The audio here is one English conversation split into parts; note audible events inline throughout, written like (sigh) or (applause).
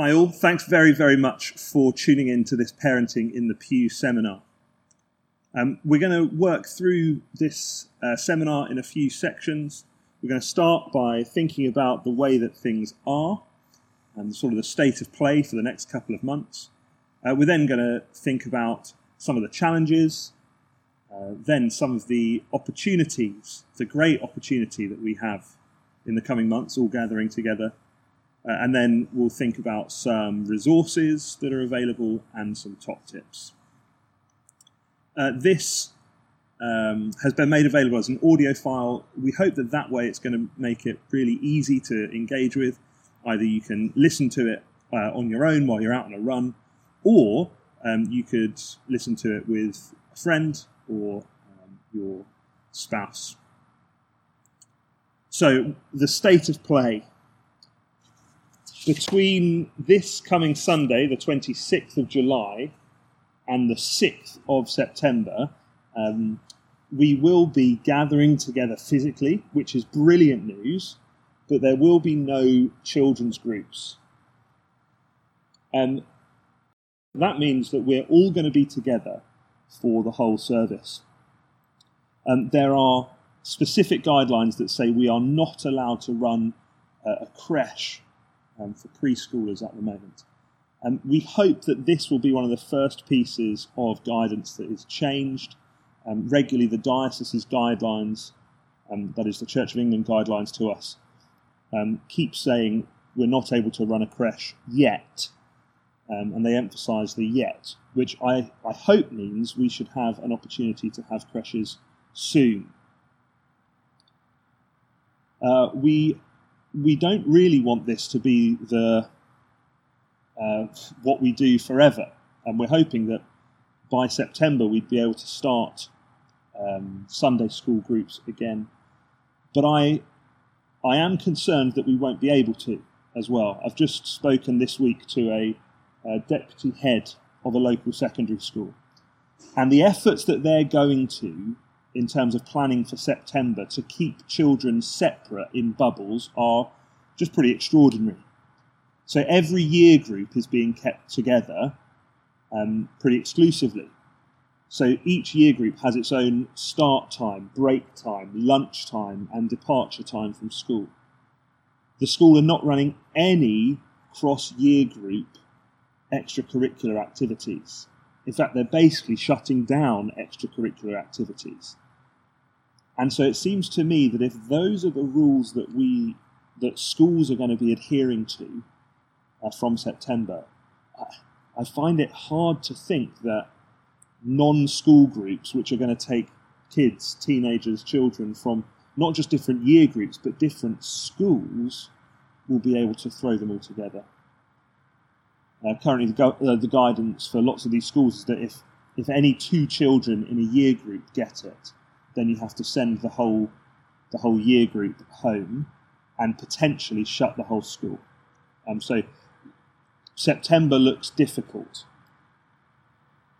Hi, all. Thanks very, very much for tuning in to this Parenting in the Pew seminar. Um, we're going to work through this uh, seminar in a few sections. We're going to start by thinking about the way that things are and sort of the state of play for the next couple of months. Uh, we're then going to think about some of the challenges, uh, then some of the opportunities, the great opportunity that we have in the coming months, all gathering together and then we'll think about some resources that are available and some top tips. Uh, this um, has been made available as an audio file. We hope that that way it's going to make it really easy to engage with. Either you can listen to it uh, on your own while you're out on a run, or um, you could listen to it with a friend or um, your spouse. So, the state of play between this coming Sunday, the 26th of July, and the 6th of September, um, we will be gathering together physically, which is brilliant news, but there will be no children's groups. And that means that we're all going to be together for the whole service. Um, there are specific guidelines that say we are not allowed to run a, a creche um, for preschoolers at the moment. And we hope that this will be one of the first pieces of guidance that is changed. Um, regularly, the diocese's guidelines, um, that is the Church of England guidelines to us, um, keep saying we're not able to run a creche yet. Um, and they emphasise the yet, which I, I hope means we should have an opportunity to have creches soon. Uh, we we don't really want this to be the uh, what we do forever, and we're hoping that by September we'd be able to start um, Sunday school groups again. But I, I am concerned that we won't be able to as well. I've just spoken this week to a, a deputy head of a local secondary school, and the efforts that they're going to in terms of planning for September to keep children separate in bubbles are just pretty extraordinary. So every year group is being kept together um, pretty exclusively. So each year group has its own start time, break time, lunch time, and departure time from school. The school are not running any cross year group extracurricular activities. In fact, they're basically shutting down extracurricular activities. And so it seems to me that if those are the rules that we that schools are going to be adhering to uh, from September, I, I find it hard to think that non-school groups, which are going to take kids, teenagers, children from not just different year groups but different schools, will be able to throw them all together. Uh, currently, the, gu- uh, the, guidance for lots of these schools is that if, if any two children in a year group get it, then you have to send the whole the whole year group home and potentially shut the whole school. Um, so September looks difficult.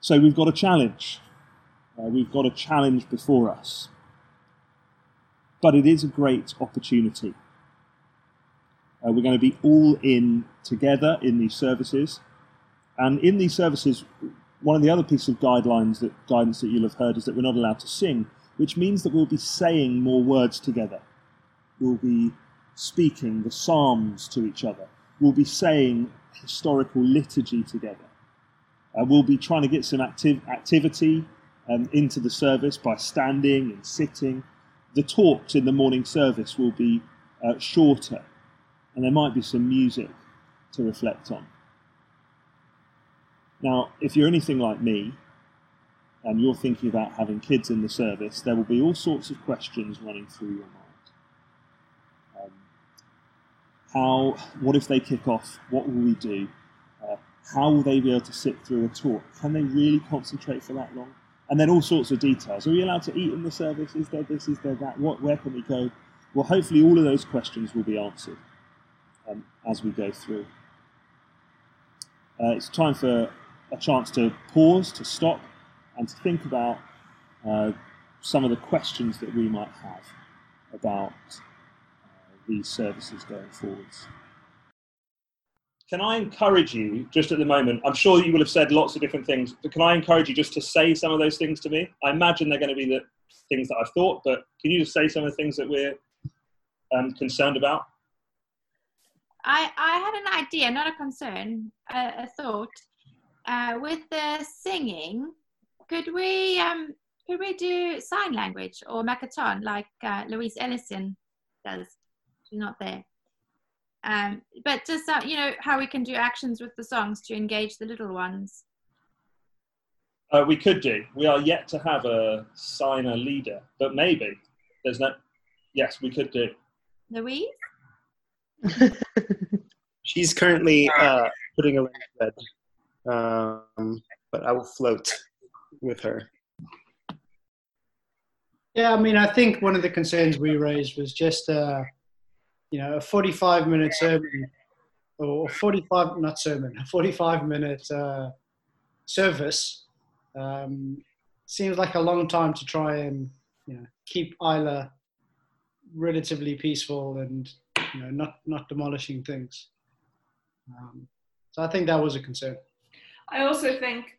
So we've got a challenge. Uh, we've got a challenge before us. But it is a great opportunity. Uh, we're going to be all in together in these services. And in these services, one of the other pieces of guidelines that guidance that you'll have heard is that we're not allowed to sing which means that we'll be saying more words together. We'll be speaking the Psalms to each other. We'll be saying historical liturgy together. Uh, we'll be trying to get some activ- activity um, into the service by standing and sitting. The talks in the morning service will be uh, shorter, and there might be some music to reflect on. Now, if you're anything like me, and you're thinking about having kids in the service, there will be all sorts of questions running through your mind. Um, how? What if they kick off? What will we do? Uh, how will they be able to sit through a talk? Can they really concentrate for that long? And then all sorts of details. Are we allowed to eat in the service? Is there this? Is there that? What? Where can we go? Well, hopefully, all of those questions will be answered um, as we go through. Uh, it's time for a chance to pause, to stop, and to think about uh, some of the questions that we might have about these services going forwards. can I encourage you just at the moment? I'm sure you will have said lots of different things, but can I encourage you just to say some of those things to me? I imagine they're going to be the things that I've thought, but can you just say some of the things that we're um, concerned about? I, I had an idea, not a concern, a, a thought. Uh, with the singing, could we um, could we do sign language or Makaton like uh, Louise Ellison does? She's not there. Um, but just uh, you know how we can do actions with the songs to engage the little ones. Uh, we could do. We are yet to have a signer leader, but maybe there's no. Yes, we could do. Louise. (laughs) She's currently uh, putting away bed, um, but I will float with her. Yeah, I mean, I think one of the concerns we raised was just, uh, you know, a 45 minute sermon or 45, not sermon, a 45 minute uh, service um, seems like a long time to try and, you know, keep Isla relatively peaceful and, you know, not, not demolishing things. Um, so I think that was a concern. I also think,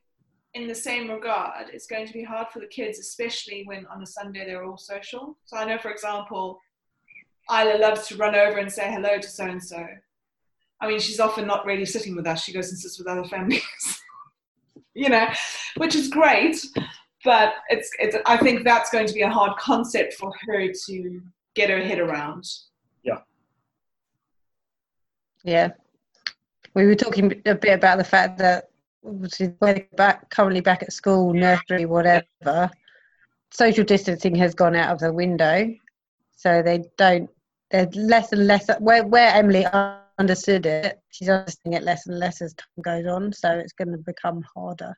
in the same regard, it's going to be hard for the kids, especially when on a Sunday they're all social. So I know, for example, Isla loves to run over and say hello to so and so. I mean, she's often not really sitting with us, she goes and sits with other families, (laughs) you know, which is great. But it's, it's, I think that's going to be a hard concept for her to get her head around. Yeah. Yeah. We were talking a bit about the fact that she's back currently back at school, nursery, whatever. Social distancing has gone out of the window, so they don't. There's less and less where where Emily understood it. She's understanding it less and less as time goes on, so it's going to become harder.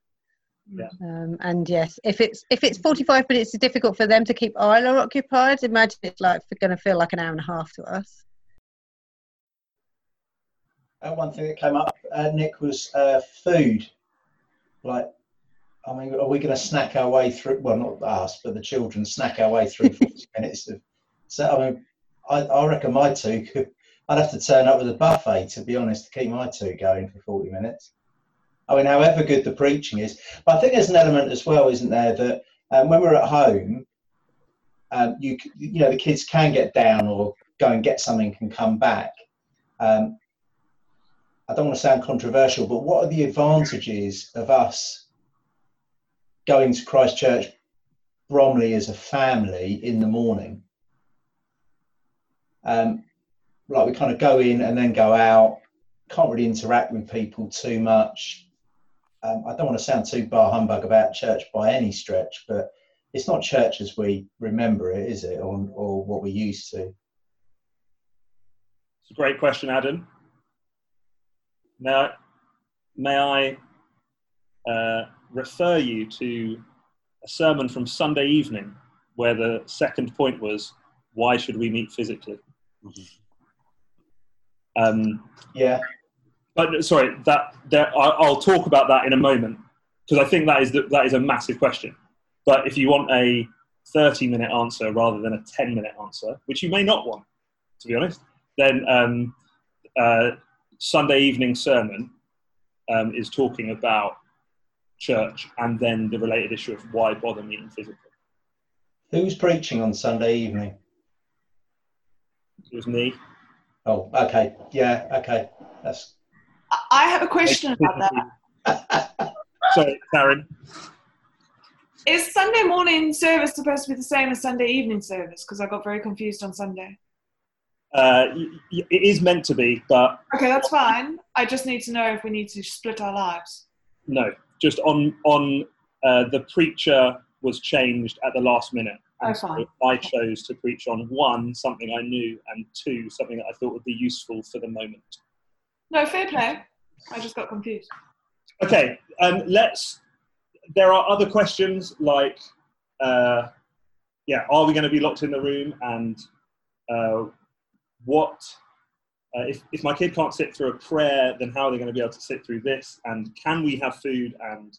Yeah. Um, and yes, if it's if it's 45 minutes is difficult for them to keep Isla occupied, imagine it's like going to feel like an hour and a half to us. Uh, one thing that came up, uh, Nick, was uh, food. Like, I mean, are we going to snack our way through? Well, not us, but the children snack our way through (laughs) 40 minutes of. So, I mean, I, I reckon my two could. (laughs) I'd have to turn up with a buffet, to be honest, to keep my two going for 40 minutes. I mean, however good the preaching is. But I think there's an element as well, isn't there, that um, when we're at home, um, you you know the kids can get down or go and get something and come back. Um, I don't want to sound controversial, but what are the advantages of us going to Christchurch Bromley as a family in the morning? Um, like we kind of go in and then go out, can't really interact with people too much. Um, I don't want to sound too bar humbug about church by any stretch, but it's not church as we remember it, is it, or, or what we used to? It's a great question, Adam. Now, may I uh, refer you to a sermon from Sunday evening where the second point was, why should we meet physically? Mm-hmm. Um, yeah. But sorry, that, that I'll talk about that in a moment because I think that is the, that is a massive question. But if you want a 30 minute answer rather than a 10 minute answer, which you may not want, to be honest, then um, uh, Sunday evening sermon um, is talking about church and then the related issue of why bother meeting physically. Who's preaching on Sunday evening? It was me. Oh, okay. Yeah, okay. That's. I have a question about that. (laughs) Sorry, Karen. Is Sunday morning service supposed to be the same as Sunday evening service? Because I got very confused on Sunday. Uh, it is meant to be, but okay, that's fine. I just need to know if we need to split our lives. No, just on on uh, the preacher was changed at the last minute. Oh. So I chose to preach on one something I knew, and two something that I thought would be useful for the moment. No, fair play. I just got confused. Okay, um, let's. There are other questions like, uh, yeah, are we going to be locked in the room and uh, what uh, if, if my kid can't sit through a prayer, then how are they going to be able to sit through this? And can we have food? And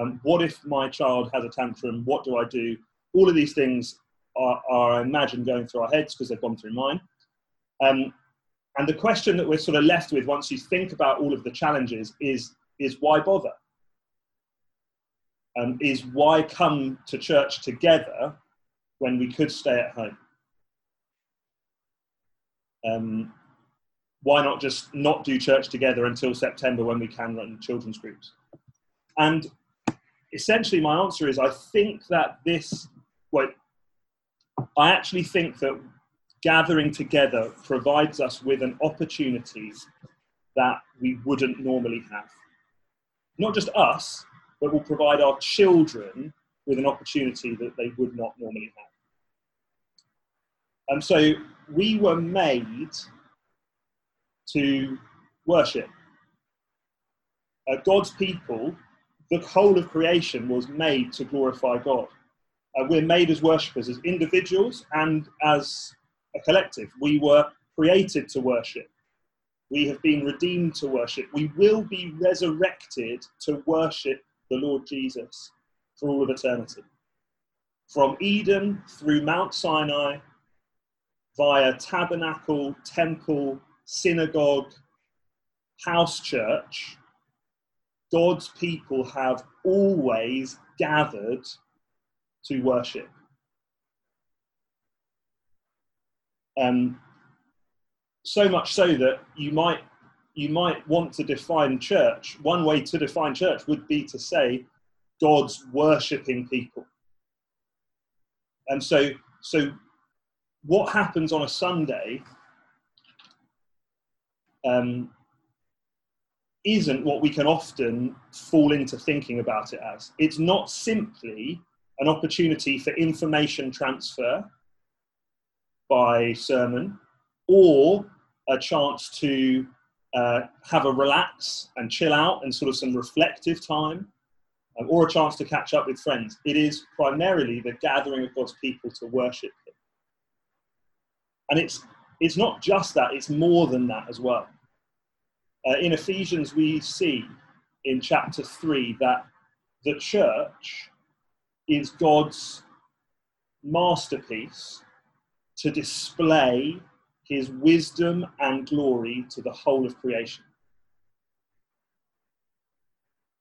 um, what if my child has a tantrum? What do I do? All of these things are, are I imagine, going through our heads because they've gone through mine. Um, and the question that we're sort of left with once you think about all of the challenges is, is why bother? Um, is why come to church together when we could stay at home? Um, why not just not do church together until September when we can run children's groups? And essentially, my answer is I think that this, well, I actually think that gathering together provides us with an opportunity that we wouldn't normally have. Not just us, but will provide our children with an opportunity that they would not normally have. And so we were made to worship. Uh, God's people, the whole of creation was made to glorify God. Uh, we're made as worshippers, as individuals and as a collective. We were created to worship. We have been redeemed to worship. We will be resurrected to worship the Lord Jesus for all of eternity. From Eden through Mount Sinai, via tabernacle, temple, synagogue, house church, God's people have always gathered to worship. Um, so much so that you might you might want to define church. One way to define church would be to say God's worshipping people. And so so what happens on a Sunday um, isn't what we can often fall into thinking about it as. It's not simply an opportunity for information transfer by sermon or a chance to uh, have a relax and chill out and sort of some reflective time um, or a chance to catch up with friends. It is primarily the gathering of God's people to worship Him. And it's, it's not just that, it's more than that as well. Uh, in Ephesians, we see in chapter 3 that the church is God's masterpiece to display his wisdom and glory to the whole of creation.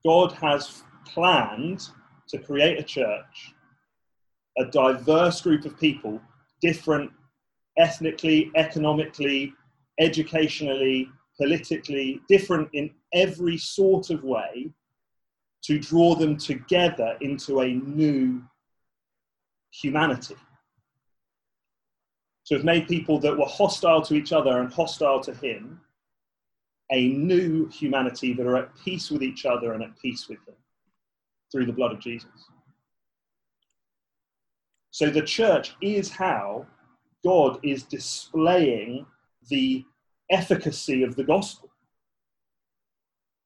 God has planned to create a church, a diverse group of people, different ethnically, economically, educationally, politically, different in every sort of way, to draw them together into a new humanity. So have made people that were hostile to each other and hostile to him a new humanity that are at peace with each other and at peace with him through the blood of Jesus. So the church is how God is displaying the efficacy of the gospel.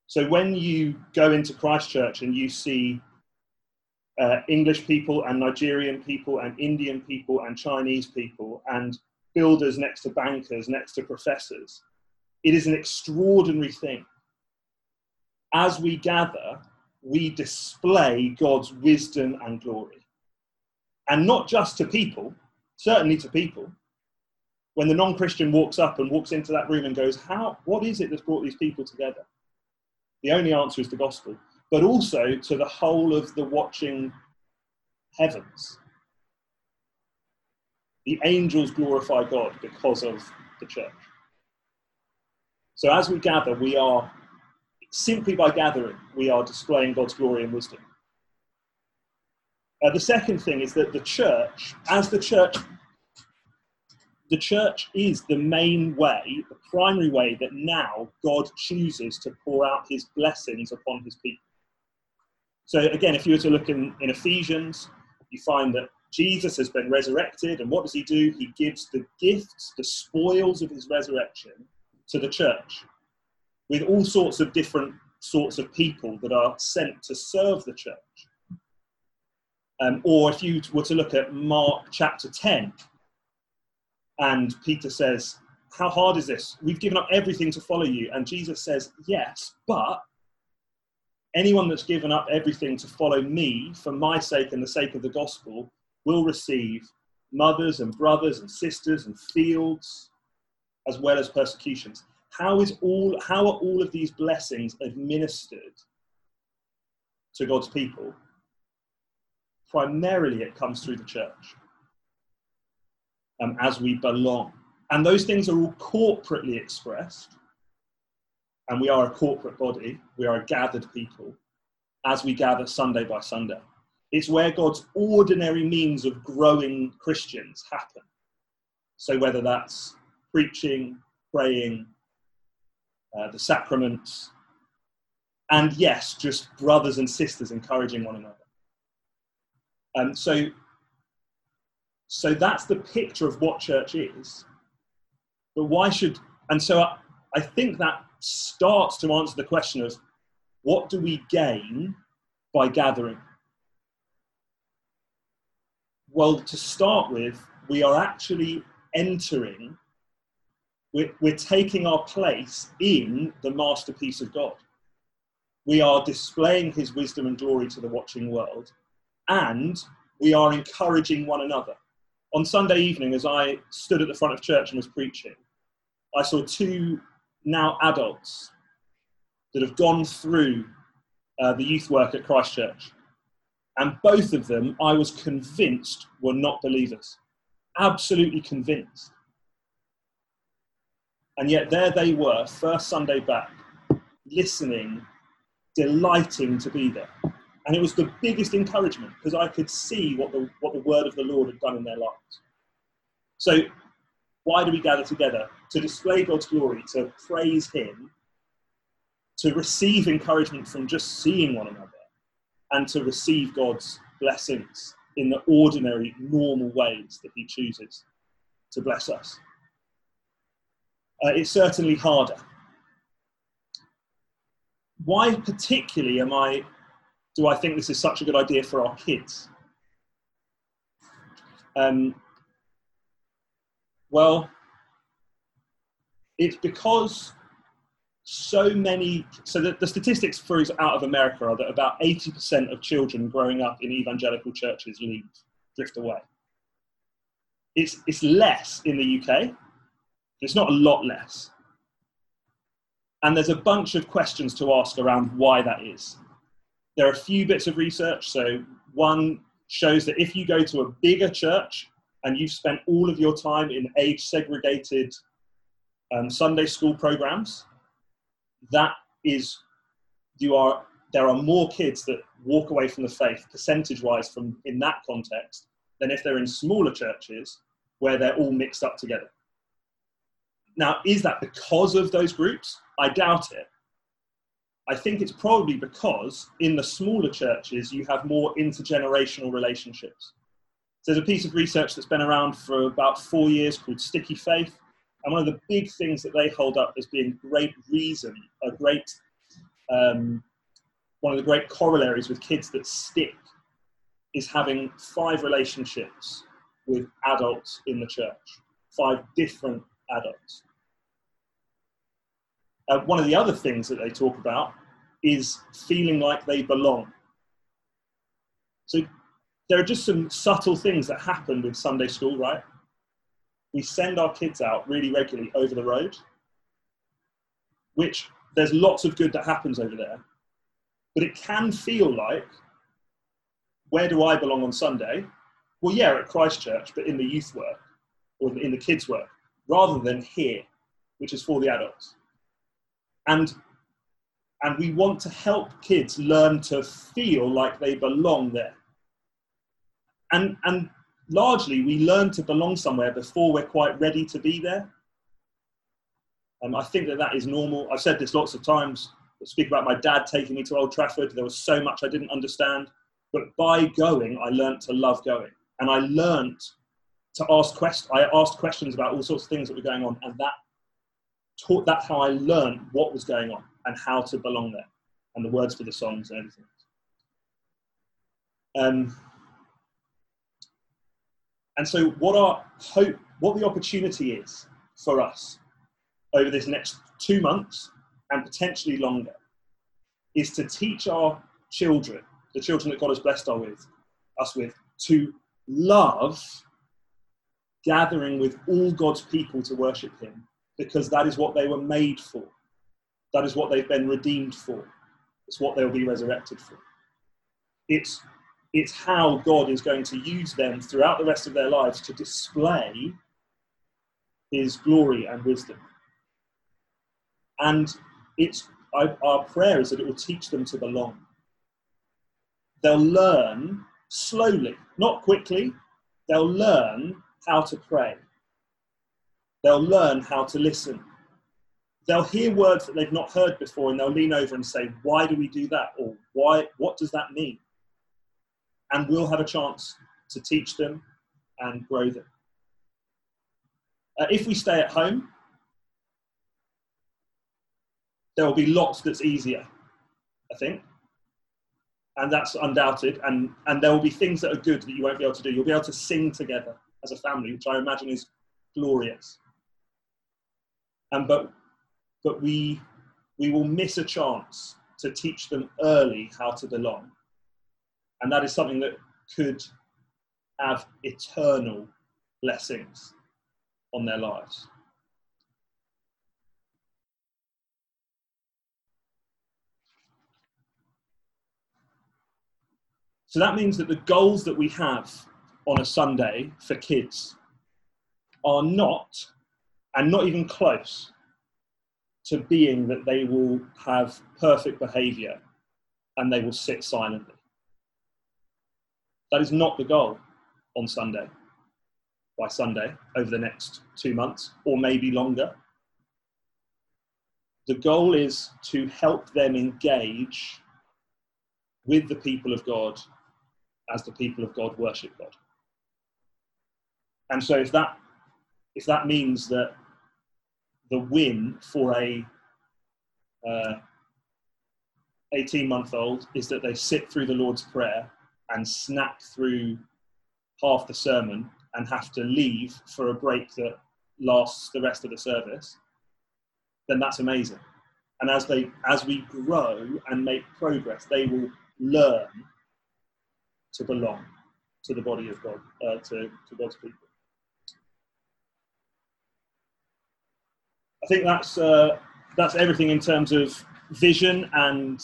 So when you go into Christchurch and you see uh, English people and Nigerian people and Indian people and Chinese people and builders next to bankers, next to professors, it is an extraordinary thing. As we gather, we display God's wisdom and glory. And not just to people, certainly to people, when the non-Christian walks up and walks into that room and goes, "How? What is it that's brought these people together?" The only answer is the gospel, but also to the whole of the watching heavens. The angels glorify God because of the church. So as we gather, we are simply by gathering, we are displaying God's glory and wisdom. Uh, the second thing is that the church, as the church the church is the main way, the primary way that now God chooses to pour out his blessings upon his people. So, again, if you were to look in, in Ephesians, you find that Jesus has been resurrected, and what does he do? He gives the gifts, the spoils of his resurrection to the church with all sorts of different sorts of people that are sent to serve the church. Um, or if you were to look at Mark chapter 10, and Peter says, How hard is this? We've given up everything to follow you. And Jesus says, Yes, but anyone that's given up everything to follow me for my sake and the sake of the gospel will receive mothers and brothers and sisters and fields as well as persecutions. How is all how are all of these blessings administered to God's people? Primarily, it comes through the church um, as we belong. And those things are all corporately expressed. And we are a corporate body, we are a gathered people as we gather Sunday by Sunday. It's where God's ordinary means of growing Christians happen. So, whether that's preaching, praying, uh, the sacraments, and yes, just brothers and sisters encouraging one another. Um, so, so that's the picture of what church is. But why should, and so I, I think that starts to answer the question of what do we gain by gathering? Well, to start with, we are actually entering, we're, we're taking our place in the masterpiece of God. We are displaying his wisdom and glory to the watching world, and we are encouraging one another. On Sunday evening, as I stood at the front of church and was preaching, I saw two now adults that have gone through uh, the youth work at Christchurch. And both of them, I was convinced, were not believers. Absolutely convinced. And yet there they were, first Sunday back, listening, delighting to be there. And it was the biggest encouragement because I could see what the, what the word of the Lord had done in their lives. So, why do we gather together? To display God's glory, to praise Him, to receive encouragement from just seeing one another and to receive God's blessings in the ordinary, normal ways that He chooses to bless us. Uh, it's certainly harder. Why, particularly, am I? Do I think this is such a good idea for our kids? Um, well, it's because so many so the, the statistics for out of america are that about 80% of children growing up in evangelical churches leave drift away. It's it's less in the uk it's not a lot less. And there's a bunch of questions to ask around why that is there are a few bits of research. So one shows that if you go to a bigger church and you've spent all of your time in age segregated um, sunday school programs that is you are there are more kids that walk away from the faith percentage wise from in that context than if they're in smaller churches where they're all mixed up together. Now is that because of those groups? I doubt it i think it's probably because in the smaller churches you have more intergenerational relationships so there's a piece of research that's been around for about four years called sticky faith and one of the big things that they hold up as being great reason, a great, um, one of the great corollaries with kids that stick is having five relationships with adults in the church, five different adults. Uh, one of the other things that they talk about is feeling like they belong. So there are just some subtle things that happen with Sunday school, right? we send our kids out really regularly over the road, which there's lots of good that happens over there. But it can feel like, where do I belong on Sunday? Well, yeah, at Christchurch, but in the youth work or in the kids' work, rather than here, which is for the adults. And and we want to help kids learn to feel like they belong there. And and largely we learn to belong somewhere before we're quite ready to be there. Um, I think that that is normal. I've said this lots of times. I speak about my dad taking me to Old Trafford. There was so much I didn't understand, but by going, I learned to love going, and I learned to ask questions. I asked questions about all sorts of things that were going on, and that taught. That's how I learned what was going on and how to belong there, and the words for the songs and everything. Um, and so, what our hope, what the opportunity is for us over this next two months and potentially longer, is to teach our children, the children that God has blessed us with, us with, to love gathering with all God's people to worship Him because that is what they were made for. That is what they've been redeemed for. It's what they'll be resurrected for. It's, it's how God is going to use them throughout the rest of their lives to display his glory and wisdom. And it's our prayer is that it will teach them to belong. They'll learn slowly, not quickly. They'll learn how to pray. They'll learn how to listen. They'll hear words that they've not heard before and they'll lean over and say, Why do we do that? Or why what does that mean? And we'll have a chance to teach them and grow them. Uh, if we stay at home, there will be lots that's easier, I think. And that's undoubted. And, and there will be things that are good that you won't be able to do. You'll be able to sing together as a family, which I imagine is glorious. And but but we we will miss a chance to teach them early how to belong. And that is something that could have eternal blessings on their lives. So that means that the goals that we have on a Sunday for kids are not, and not even close, to being that they will have perfect behavior and they will sit silently. That is not the goal on Sunday, by Sunday, over the next two months, or maybe longer. The goal is to help them engage with the people of God as the people of God worship God. And so if that if that means that the win for a uh, 18 month old is that they sit through the Lord's Prayer and snap through half the sermon and have to leave for a break that lasts the rest of the service, then that's amazing. And as they as we grow and make progress, they will learn to belong to the body of God, uh, to, to God's people. I think that's uh, that's everything in terms of vision and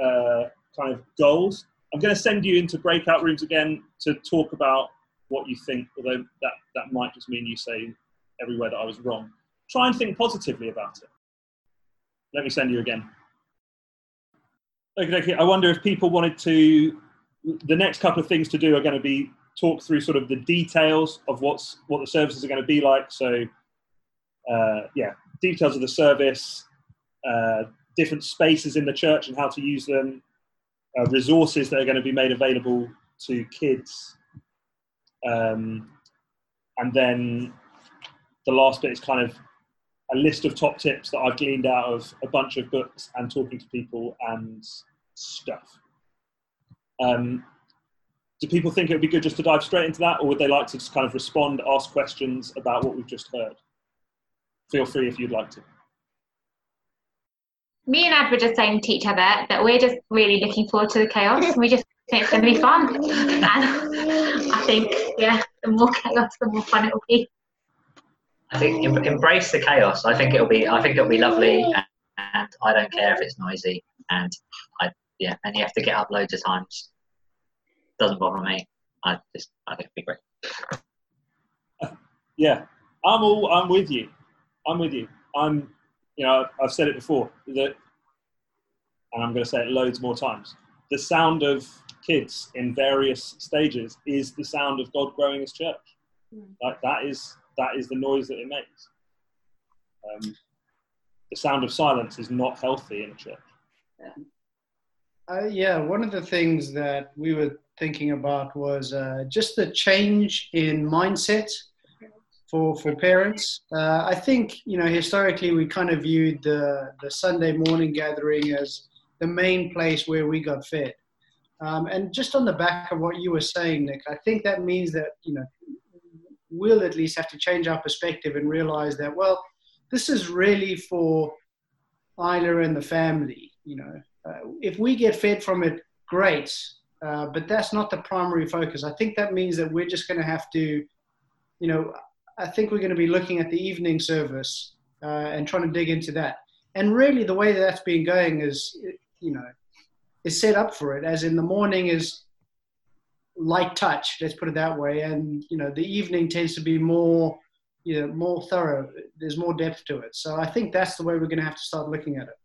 uh, kind of goals. I'm going to send you into breakout rooms again to talk about what you think, although that, that might just mean you say everywhere that I was wrong. Try and think positively about it. Let me send you again. Okay, okay. I wonder if people wanted to the next couple of things to do are going to be talk through sort of the details of what's what the services are going to be like. So, uh, yeah, details of the service, uh, different spaces in the church and how to use them, uh, resources that are going to be made available to kids, um, and then the last bit is kind of a list of top tips that I've gleaned out of a bunch of books and talking to people and stuff. Um, do people think it would be good just to dive straight into that, or would they like to just kind of respond, ask questions about what we've just heard? Feel free if you'd like to. Me and Ad were just saying to each other that we're just really looking forward to the chaos. we just think it's going to be fun. (laughs) And I think, yeah, the more chaos, the more fun it will be. I think embrace the chaos. I think it'll be. I think it'll be lovely, and, and I don't care if it's noisy. And I, yeah, and you have to get up loads of times doesn't bother me. I just I think it'd be great. yeah, I'm all I'm with you. I'm with you. I'm you know I've said it before that, and I'm going to say it loads more times. The sound of kids in various stages is the sound of God growing His church. Mm. Like that is that is the noise that it makes. Um, the sound of silence is not healthy in a church. Yeah. Uh, yeah, one of the things that we were thinking about was uh, just the change in mindset for for parents. Uh, I think you know historically we kind of viewed the the Sunday morning gathering as the main place where we got fed. Um, and just on the back of what you were saying, Nick, I think that means that you know we'll at least have to change our perspective and realize that well, this is really for Isla and the family. You know, uh, if we get fed from it, great. Uh, but that's not the primary focus. I think that means that we're just going to have to, you know, I think we're going to be looking at the evening service uh, and trying to dig into that. And really, the way that that's been going is, you know, is set up for it. As in, the morning is light touch, let's put it that way, and you know, the evening tends to be more, you know, more thorough. There's more depth to it. So I think that's the way we're going to have to start looking at it.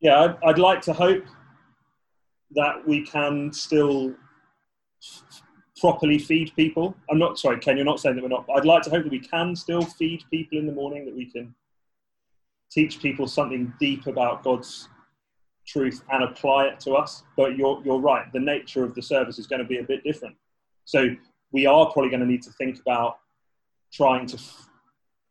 Yeah, I'd, I'd like to hope that we can still properly feed people. I'm not sorry, Ken. You're not saying that we're not. I'd like to hope that we can still feed people in the morning. That we can teach people something deep about God's truth and apply it to us. But you're you're right. The nature of the service is going to be a bit different. So we are probably going to need to think about trying to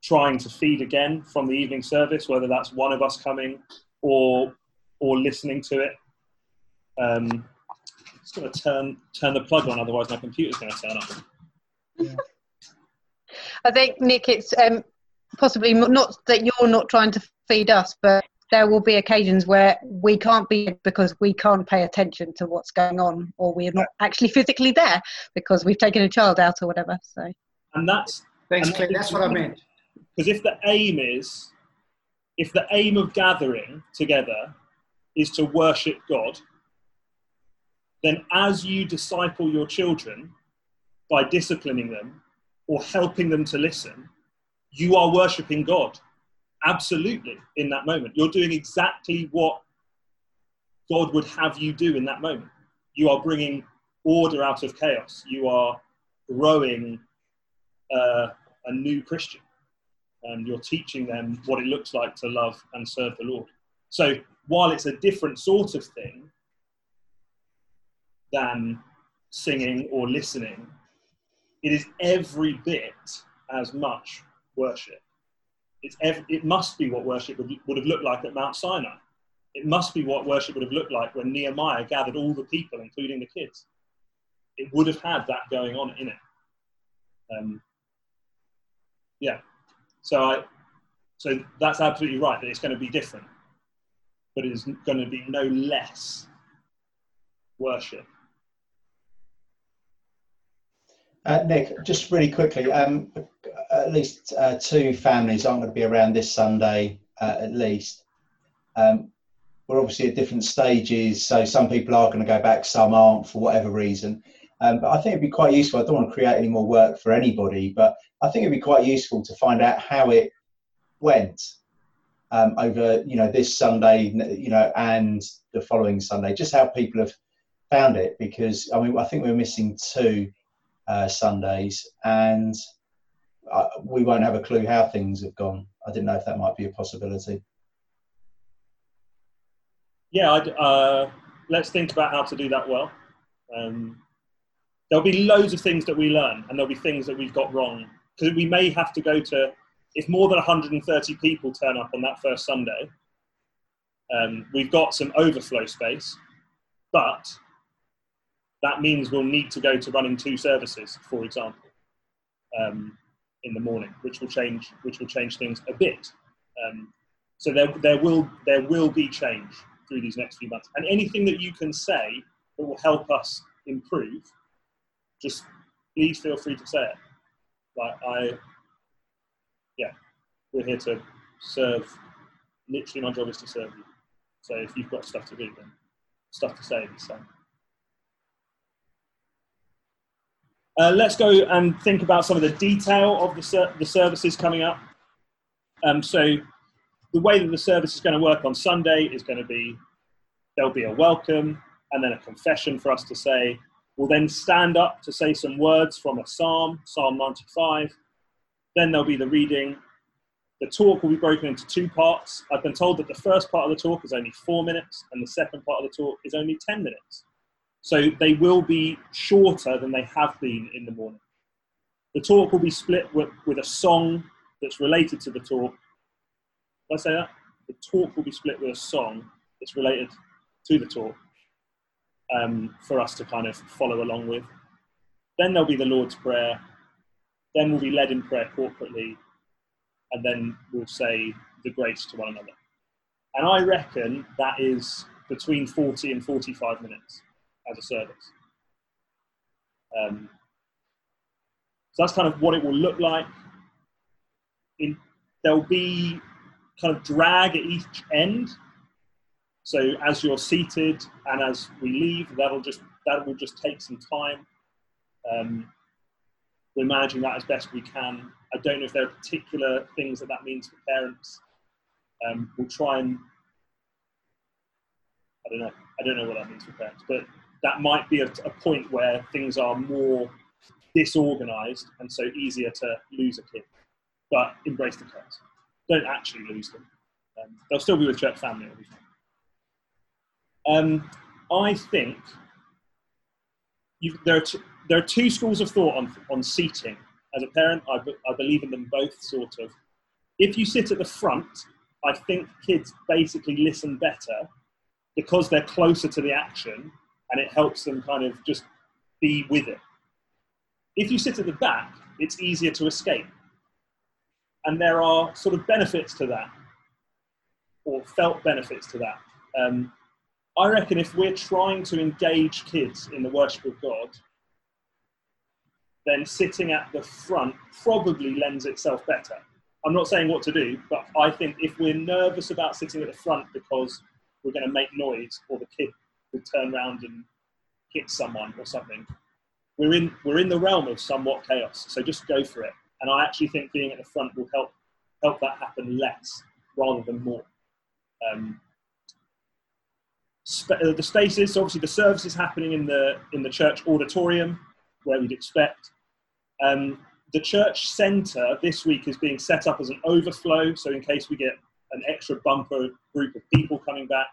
trying to feed again from the evening service, whether that's one of us coming or or listening to it. Um, just going to turn turn the plug on, otherwise my computer's going to turn off. I think Nick, it's um, possibly not that you're not trying to feed us, but there will be occasions where we can't be because we can't pay attention to what's going on, or we're not actually physically there because we've taken a child out or whatever. So, and that's thanks, and Claire. That's what I meant. Because if the aim is, if the aim of gathering together is to worship God, then as you disciple your children by disciplining them or helping them to listen, you are worshipping God. Absolutely, in that moment. You're doing exactly what God would have you do in that moment. You are bringing order out of chaos. You are growing uh, a new Christian. And you're teaching them what it looks like to love and serve the Lord. So while it's a different sort of thing, than singing or listening. It is every bit as much worship. It's ev- it must be what worship would, would have looked like at Mount Sinai. It must be what worship would have looked like when Nehemiah gathered all the people, including the kids. It would have had that going on in it. Um, yeah. So I, so that's absolutely right that it's going to be different, but it is going to be no less worship Uh, Nick, just really quickly, um, at least uh, two families aren't going to be around this Sunday, uh, at least. Um, we're obviously at different stages, so some people are going to go back, some aren't for whatever reason. Um, but I think it'd be quite useful. I don't want to create any more work for anybody, but I think it'd be quite useful to find out how it went um, over, you know, this Sunday, you know, and the following Sunday. Just how people have found it, because I mean, I think we're missing two uh, Sundays, and uh, we won't have a clue how things have gone. I didn't know if that might be a possibility. Yeah, uh, let's think about how to do that well. Um, there'll be loads of things that we learn, and there'll be things that we've got wrong because we may have to go to. If more than 130 people turn up on that first Sunday, um, we've got some overflow space, but that means we'll need to go to running two services, for example, um, in the morning, which will change which will change things a bit. Um, so there, there will there will be change through these next few months, and anything that you can say that will help us improve, just please feel free to say it. Like I, yeah, we're here to serve. Literally, my job is to serve you. So if you've got stuff to do, then stuff to say, so. Uh, let's go and think about some of the detail of the, ser- the services coming up. Um, so, the way that the service is going to work on Sunday is going to be there'll be a welcome and then a confession for us to say. We'll then stand up to say some words from a psalm, Psalm 95. Then there'll be the reading. The talk will be broken into two parts. I've been told that the first part of the talk is only four minutes and the second part of the talk is only 10 minutes. So they will be shorter than they have been in the morning. The talk will be split with, with a song that's related to the talk. Did I say that? The talk will be split with a song that's related to the talk um, for us to kind of follow along with. Then there'll be the Lord's Prayer. Then we'll be led in prayer corporately. And then we'll say the grace to one another. And I reckon that is between 40 and 45 minutes as a service. Um, so that's kind of what it will look like. in, there'll be kind of drag at each end. So as you're seated and as we leave, that'll just that will just take some time. Um, we're managing that as best we can. I don't know if there are particular things that that means for parents. Um, we'll try and I don't know. I don't know what that means for parents, but that might be a, a point where things are more disorganized and so easier to lose a kid. But embrace the chaos. Don't actually lose them. Um, they'll still be with church family. Um, I think you, there, are t- there are two schools of thought on, on seating. As a parent, I, be- I believe in them both, sort of. If you sit at the front, I think kids basically listen better because they're closer to the action and it helps them kind of just be with it. If you sit at the back, it's easier to escape. And there are sort of benefits to that, or felt benefits to that. Um, I reckon if we're trying to engage kids in the worship of God, then sitting at the front probably lends itself better. I'm not saying what to do, but I think if we're nervous about sitting at the front because we're going to make noise or the kid turn around and hit someone or something, we're in, we're in the realm of somewhat chaos. So just go for it. And I actually think being at the front will help, help that happen less rather than more. Um, sp- uh, the spaces, obviously the service is happening in the, in the church auditorium where we'd expect. Um, the church centre this week is being set up as an overflow, so in case we get an extra bumper group of people coming back.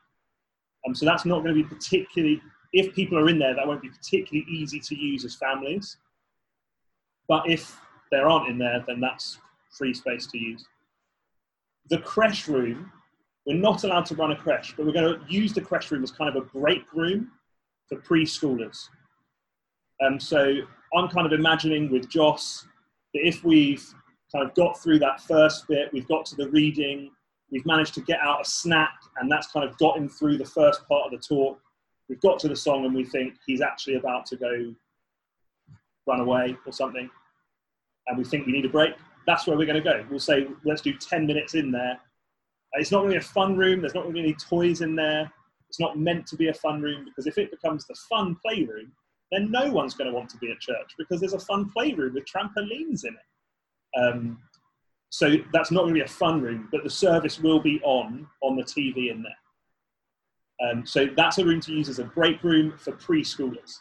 Um, so that's not going to be particularly, if people are in there, that won't be particularly easy to use as families. But if there aren't in there, then that's free space to use. The creche room, we're not allowed to run a creche, but we're going to use the creche room as kind of a break room for preschoolers. Um, so I'm kind of imagining with Joss that if we've kind of got through that first bit, we've got to the reading, we've managed to get out a snack, and that's kind of got him through the first part of the talk. We've got to the song, and we think he's actually about to go run away or something, and we think we need a break. That's where we're going to go. We'll say, let's do 10 minutes in there. It's not be a fun room, there's not be any toys in there. It's not meant to be a fun room because if it becomes the fun playroom, then no one's going to want to be at church because there's a fun playroom with trampolines in it. Um, so that's not going to be a fun room, but the service will be on on the TV in there. Um, so that's a room to use as a break room for preschoolers.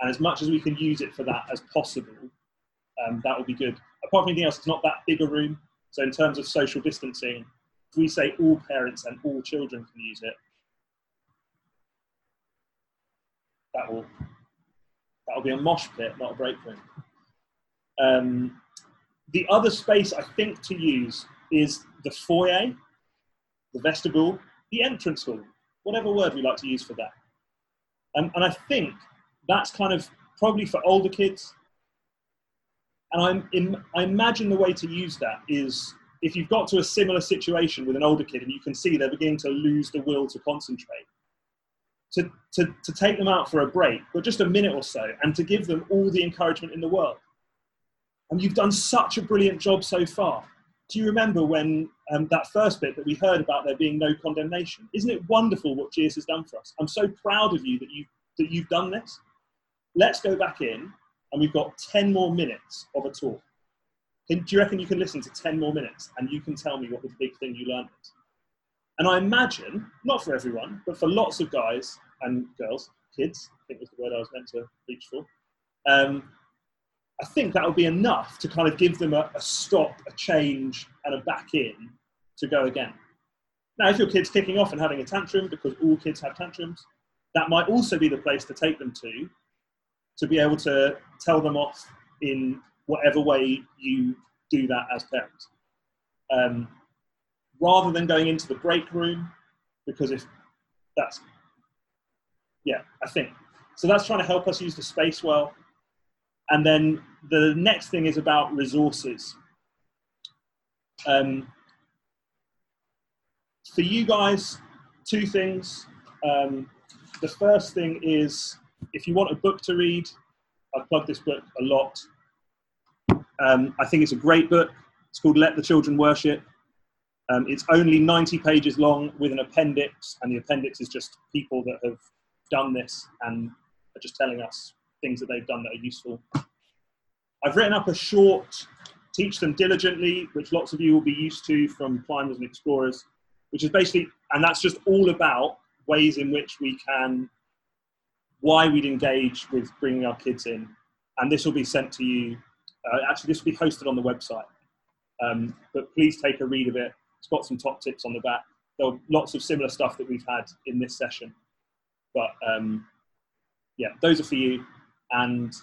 And as much as we can use it for that as possible, um, that will be good. Apart from anything else, it's not that big a room. So in terms of social distancing, if we say all parents and all children can use it, that will that'll be a mosh pit, not a break room. Um, the other space I think to use is the foyer, the vestibule, the entrance hall, whatever word we like to use for that. And I think that's kind of probably for older kids. And I'm in, I imagine the way to use that is if you've got to a similar situation with an older kid and you can see they're beginning to lose the will to concentrate, to, to, to take them out for a break, but just a minute or so, and to give them all the encouragement in the world. And you've done such a brilliant job so far. Do you remember when um, that first bit that we heard about there being no condemnation? Isn't it wonderful what Jesus has done for us? I'm so proud of you that, you, that you've done this. Let's go back in, and we've got 10 more minutes of a talk. Can, do you reckon you can listen to 10 more minutes and you can tell me what the big thing you learned? And I imagine, not for everyone, but for lots of guys and girls, kids, I think was the word I was meant to reach for, um, I think that will be enough to kind of give them a, a, stop, a change, and a back in to go again. Now, if your kid's kicking off and having a tantrum, because all kids have tantrums, that might also be the place to take them to, to be able to tell them off in whatever way you do that as parents. Um, rather than going into the break room, because if that's, yeah, I think. So that's trying to help us use the space well. And then the next thing is about resources. Um, for you guys, two things. Um, the first thing is if you want a book to read, I've plugged this book a lot. Um, I think it's a great book It's called Let the Children Worship. Um, it's only 90 pages long with an appendix, and the appendix is just people that have done this and are just telling us things that they've done that are useful. I've written up a short Teach Them Diligently, which lots of you will be used to from climbers and explorers, which is basically, and that's just all about ways in which we can, why we'd engage with bringing our kids in. And this will be sent to you. Uh, actually, this will be hosted on the website. Um, but please take a read of it. It's got some top tips on the back. There are lots of similar stuff that we've had in this session. But um, yeah, those are for you. And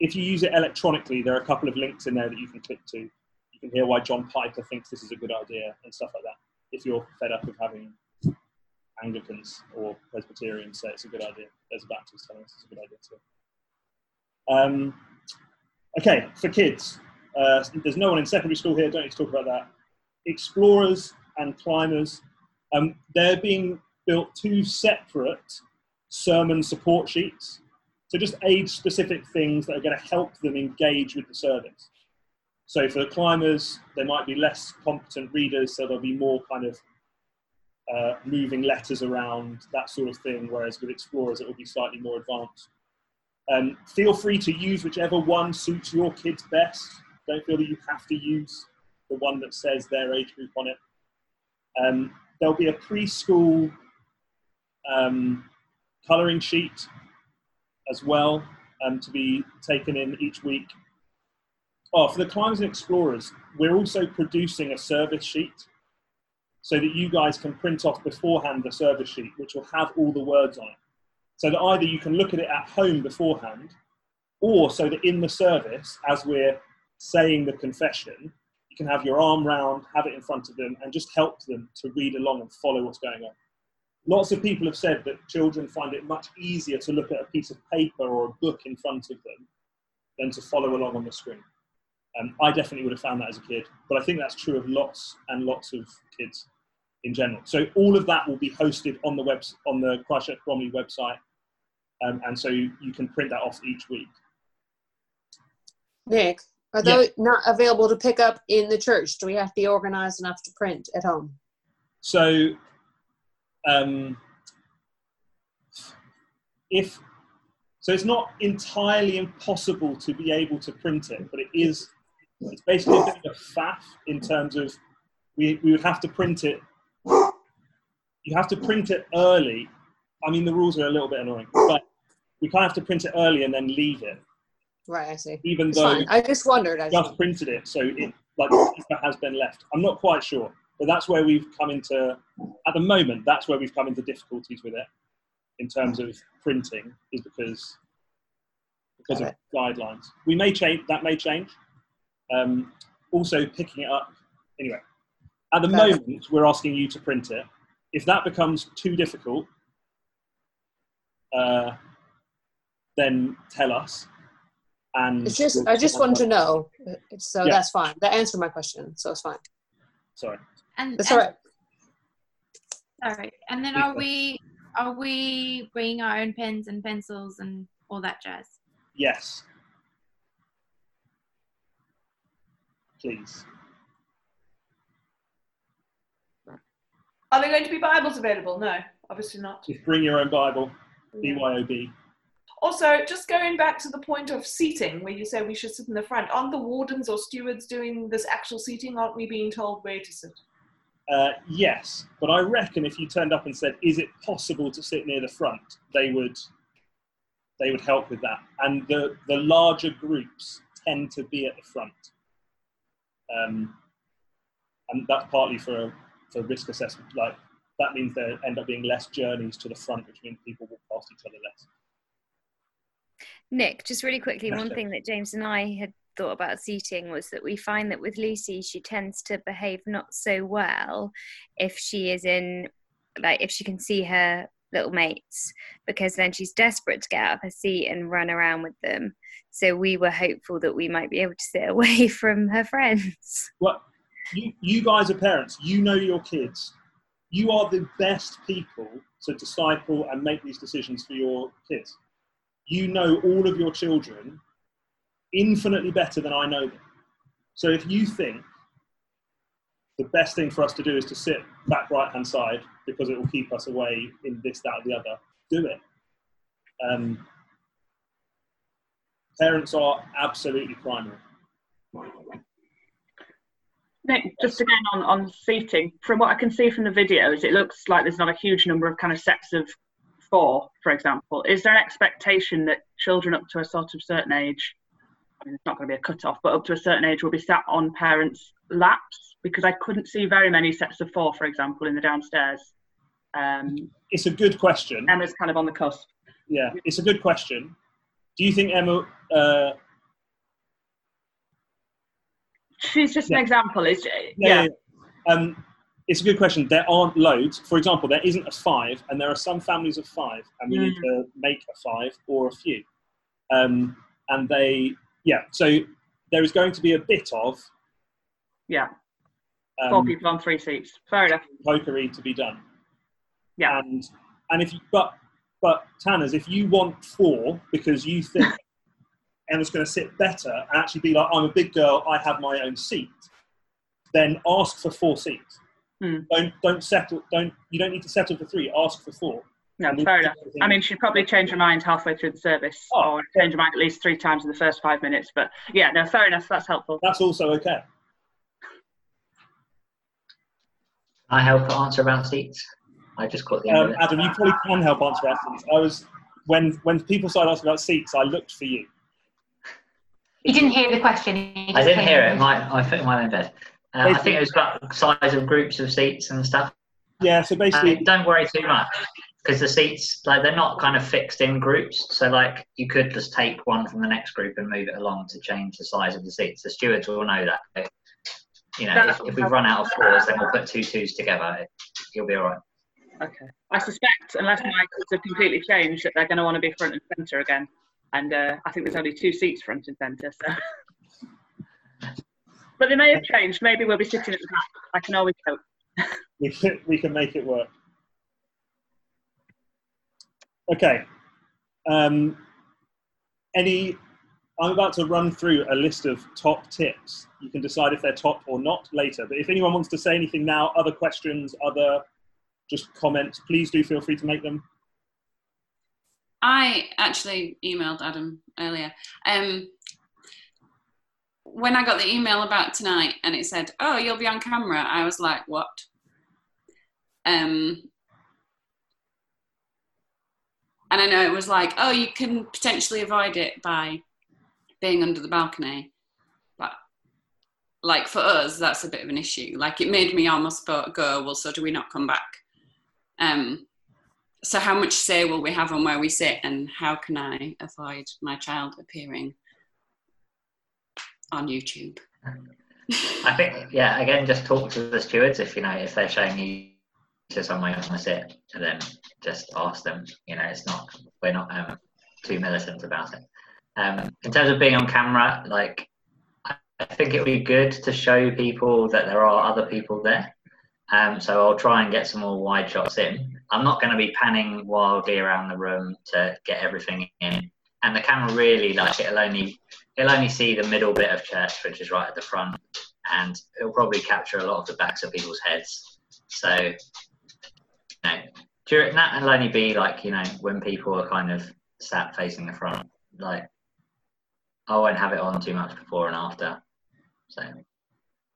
if you use it electronically, there are a couple of links in there that you can click to. You can hear why John Piper thinks this is a good idea and stuff like that. If you're fed up of having Anglicans or Presbyterians say it's a good idea, there's a Baptist telling us it's a good idea too. Um, okay, for kids, uh, there's no one in secondary school here, don't need to talk about that. Explorers and climbers, um, they're being built two separate sermon support sheets. So just age specific things that are going to help them engage with the service. So for the climbers, they might be less competent readers, so there'll be more kind of uh, moving letters around, that sort of thing, whereas with explorers, it will be slightly more advanced. Um, feel free to use whichever one suits your kids best. Don't feel that you have to use the one that says their age group on it. Um, there'll be a preschool um, colouring sheet as well um, to be taken in each week. Oh, for the climbers and explorers, we're also producing a service sheet so that you guys can print off beforehand the service sheet, which will have all the words on it. So that either you can look at it at home beforehand, or so that in the service, as we're saying the confession, you can have your arm round, have it in front of them, and just help them to read along and follow what's going on. Lots of people have said that children find it much easier to look at a piece of paper or a book in front of them than to follow along on the screen. Um, I definitely would have found that as a kid, but I think that's true of lots and lots of kids in general. So all of that will be hosted on the web on the Christchurch Bromley website, um, and so you, you, can print that off each week. Nick, are Yeah. those not available to pick up in the church? Do we have to be organized enough to print at home? So, um, if so, it's not entirely impossible to be able to print it, but it is. It's basically a bit of a faff in terms of we, we would have to print it. You have to print it early. I mean, the rules are a little bit annoying, but we kind of have to print it early and then leave it, Right, I see. even It's though fine. I just wondered. I just printed it, so it like the paper has been left. I'm not quite sure, but that's where we've come into. At the moment, that's where we've come into difficulties with it, in terms of printing, is because because of guidelines. We may change. That may change. Um, also, picking it up. Anyway, at the Got it. moment, we're asking you to print it. If that becomes too difficult, uh, then tell us. And It's just we'll I just wanted to know. So Yeah. that's fine. That answered my question, so it's fine. Sorry. And, That's and all right. Sorry. And then are we are we bringing our own pens and pencils and all that jazz? Yes. Please. Are there going to be Bibles available? No, obviously not. Just bring your own Bible. BYOB. Also, just going back to the point of seating, where you say we should sit in the front, aren't the wardens or stewards doing this actual seating? Aren't we being told where to sit? Uh, yes, but I reckon if you turned up and said, "Is it possible to sit near the front?" they would they would help with that. And the the larger groups tend to be at the front, um, and that's partly for for risk assessment. Like that means there end up being less journeys to the front, which means people will pass each other less. Nick, just really quickly, one thing that James and I had thought about seating was that we find that with Lucy, she tends to behave not so well if she is in, like, if she can see her little mates, because then she's desperate to get out of her seat and run around with them. So we were hopeful that we might be able to sit (laughs) away from her friends. Well, you, you guys are parents. You know your kids. You are the best people to disciple and make these decisions for your kids. You know all of your children infinitely better than I know them. So if you think the best thing for us to do is to sit back right hand side because it will keep us away in this, that, or the other. Do it. Um, parents are absolutely primary. Nick, just again on, on seating, from what I can see from the videos, it looks like there's not a huge number of kind of sets of four, for example. Is there an expectation that children up to a sort of certain age, it's not going to be a cut off, but up to a certain age will be sat on parents' laps? Because I couldn't see very many sets of four, for example, in the downstairs. Um, It's a good question. Emma's kind of on the cusp. Yeah, it's a good question. Do you think Emma? Uh, She's just Yeah. an example. Is yeah, yeah. yeah. Um, it's a good question. There aren't loads. For example, there isn't a five, and there are some families of five, and we need Mm. to make a five or a few. Um, and they, yeah. So there is going to be a bit of yeah. Four um, people on three seats. Fair enough. pokery to be done. Yeah. And and if you, but but Tanners, if you want four because you think (laughs) Emma's going to sit better and actually be like, I'm a big girl, I have my own seat, then ask for four seats. Hmm. Don't don't settle. Don't you don't need to settle for three. Ask for four. No, fair enough. I mean, she'd probably change her mind halfway through the service, Oh. or change her mind at least three times in the first five minutes. But yeah, no, fair enough. That's helpful. that's also okay. I help answer about seats. I just caught the end Um, of it. Adam, you probably can help answer about seats. I was when when people started asking about seats, I looked for you. You didn't hear the question. I didn't hear it. My, I put in my own bed. Uh, I think it was about size of groups of seats and stuff. Yeah, so Uh, basically, don't worry too much because the seats, like, they're not kind of fixed in groups. So, like, you could just take one from the next group and move it along to change the size of the seats. The stewards will know that. You know, if, if we run out of fours, then we'll put two twos together. You'll be all right. Okay. I suspect, unless my kids have completely changed, that they're going to want to be front and centre again. And uh, I think there's only two seats front and centre. So. (laughs) but they may have changed. Maybe we'll be sitting at the back. I can always hope. (laughs) we can, we can make it work. Okay. Um, any? I'm about to run through a list of top tips. You can decide if they're top or not later. But if anyone wants to say anything now, other questions, other just comments, please do feel free to make them. I actually emailed Adam earlier. Um, when I got the email about tonight and it said, "Oh, you'll be on camera," I was like, "What?" Um, and I know it was like, "Oh, you can potentially avoid it by being under the balcony," but like for us, that's a bit of an issue. Like it made me almost go, "Well, so do we not come back?" Um, so how much say will we have on where we sit and how can i avoid my child appearing on youtube I think, yeah, again, just talk to the stewards if you know if they're showing you to you want to sit, and then just ask them. You know, it's not we're not um, too militant about it. Um, in terms of being on camera, like I think it would be good to show people that there are other people there. Um, so I'll try and get some more wide shots in. I'm not going to be panning wildly around the room to get everything in. And the camera really, like, it'll only it'll only see the middle bit of church, which is right at the front, and it'll probably capture a lot of the backs of people's heads. So, know, during that, it'll only be like you know when people are kind of sat facing the front. Like, I won't have it on too much before and after. So,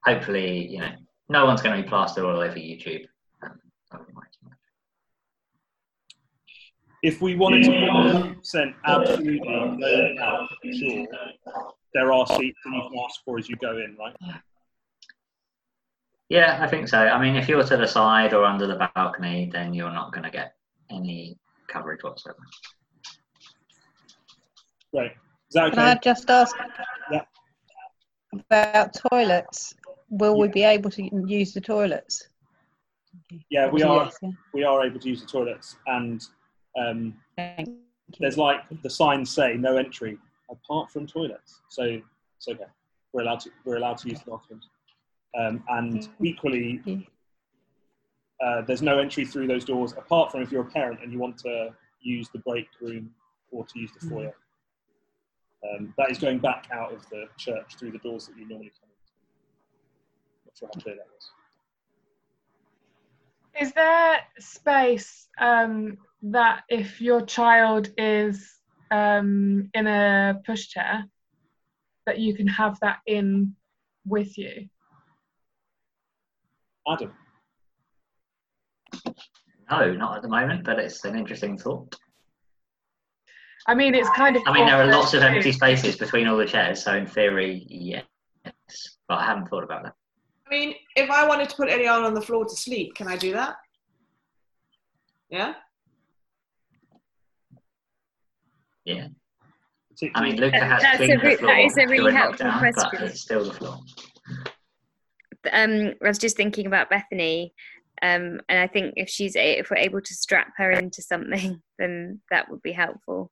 hopefully, you know, no one's going to be plastered all over YouTube. Um, I wouldn't mind too much. If we wanted to 100% absolutely no out, sure, there are seats that you can ask for as you go in, right? Yeah, I think so. I mean, if you're to the side or under the balcony, then you're not going to get any coverage whatsoever. Right. Is that Can I just ask Yeah. about toilets? Will we be able to use the toilets? Yeah, we are. Yes, yeah. We are able to use the toilets, and um, there's like the signs say no entry apart from toilets. So it's okay. We're allowed to. We're allowed to use the bathrooms, um, and equally, uh, there's no entry through those doors apart from if you're a parent and you want to use the break room or to use the foyer. Um, that is going back out of the church through the doors that you normally come in. Not sure how clear that was. Is there space um, that if your child is um, in a pushchair, that you can have that in with you? Adam. No, not at the moment, but it's an interesting thought. I mean, it's kind of. I mean, there are lots of empty spaces between all the chairs, so in theory, yes. But I haven't thought about that. I mean, if I wanted to put Eliana on the floor to sleep, can I do that? Yeah? Yeah. I mean, Luca That- has that's a cleaned re- the floor that is a really helpful lockdown, question. it's still the floor. Um, I was just thinking about Bethany, um, and I think if she's a- if we're able to strap her into something, (laughs) then that would be helpful.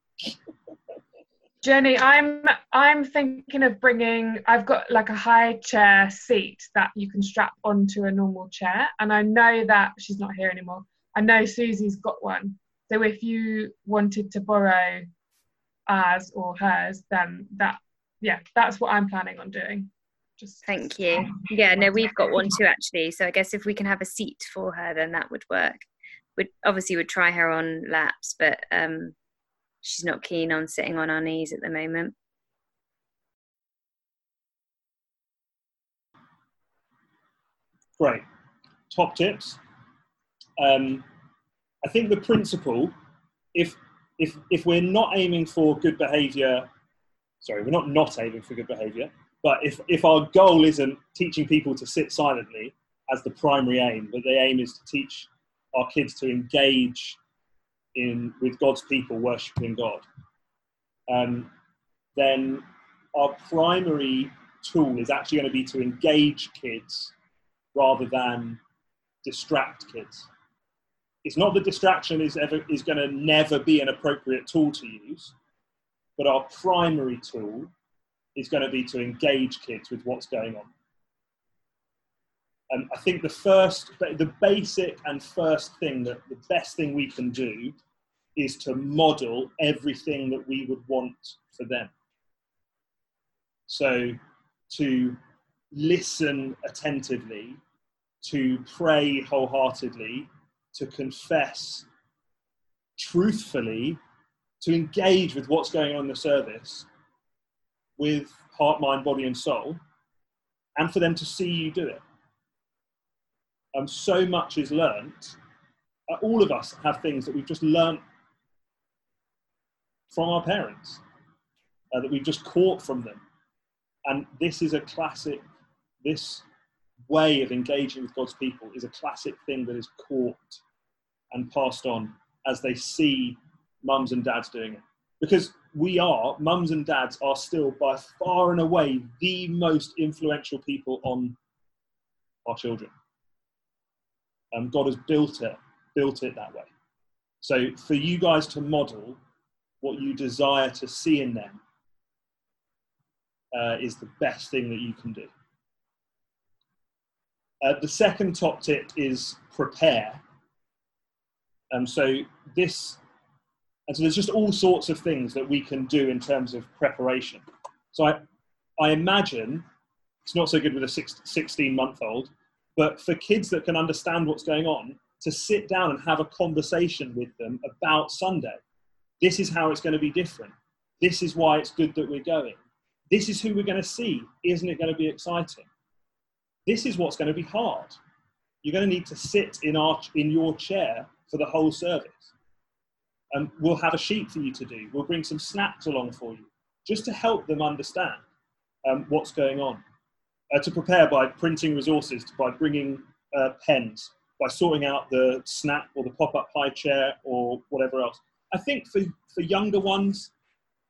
Jenny, I'm I'm thinking of bringing. I've got like a high chair seat that you can strap onto a normal chair, and I know that she's not here anymore. I know Susie's got one. So if you wanted to borrow ours or hers, then that yeah, that's what I'm planning on doing. Just Thank you. Yeah, no, we've got one too actually. So I guess if we can have a seat for her, then that would work. Would obviously would try her on laps, but um, she's not keen on sitting on our knees at the moment. Great. Top tips. Um, I think the principle, if if if we're not aiming for good behaviour, sorry, we're not not aiming for good behaviour, but if if our goal isn't teaching people to sit silently as the primary aim, but the aim is to teach our kids to engage in with God's people, worshiping God, um, then our primary tool is actually going to be to engage kids rather than distract kids. It's not that distraction is ever is going to never be an appropriate tool to use, but our primary tool is going to be to engage kids with what's going on. And I think the first, the basic and first thing that the best thing we can do is to model everything that we would want for them. So to listen attentively, to pray wholeheartedly, to confess truthfully, to engage with what's going on in the service with heart, mind, body, and soul, and for them to see you do it. Um, so much is learnt. Uh, all of us have things that we've just learnt from our parents, uh, that we've just caught from them. And this is a classic, this way of engaging with God's people is a classic thing that is caught and passed on as they see mums and dads doing it. Because we are, mums and dads are still by far and away the most influential people on our children. Um, God has built it, built it that way. So for you guys to model what you desire to see in them uh, is the best thing that you can do. Uh, the second top tip is prepare. Um, so this, and so there's just all sorts of things that we can do in terms of preparation. So I, I imagine it's not so good with a six, 16 month old, but for kids that can understand what's going on, to sit down and have a conversation with them about Sunday. This is how it's going to be different. This is why it's good that we're going. This is who we're going to see. Isn't it going to be exciting? This is what's going to be hard. You're going to need to sit in, our, in your chair for the whole service. And we'll have a sheet for you to do. We'll bring some snacks along for you, just to help them understand um, what's going on. Uh, to prepare by printing resources, by bringing uh, pens, by sorting out the snap or the pop-up high chair or whatever else. I think for, for younger ones,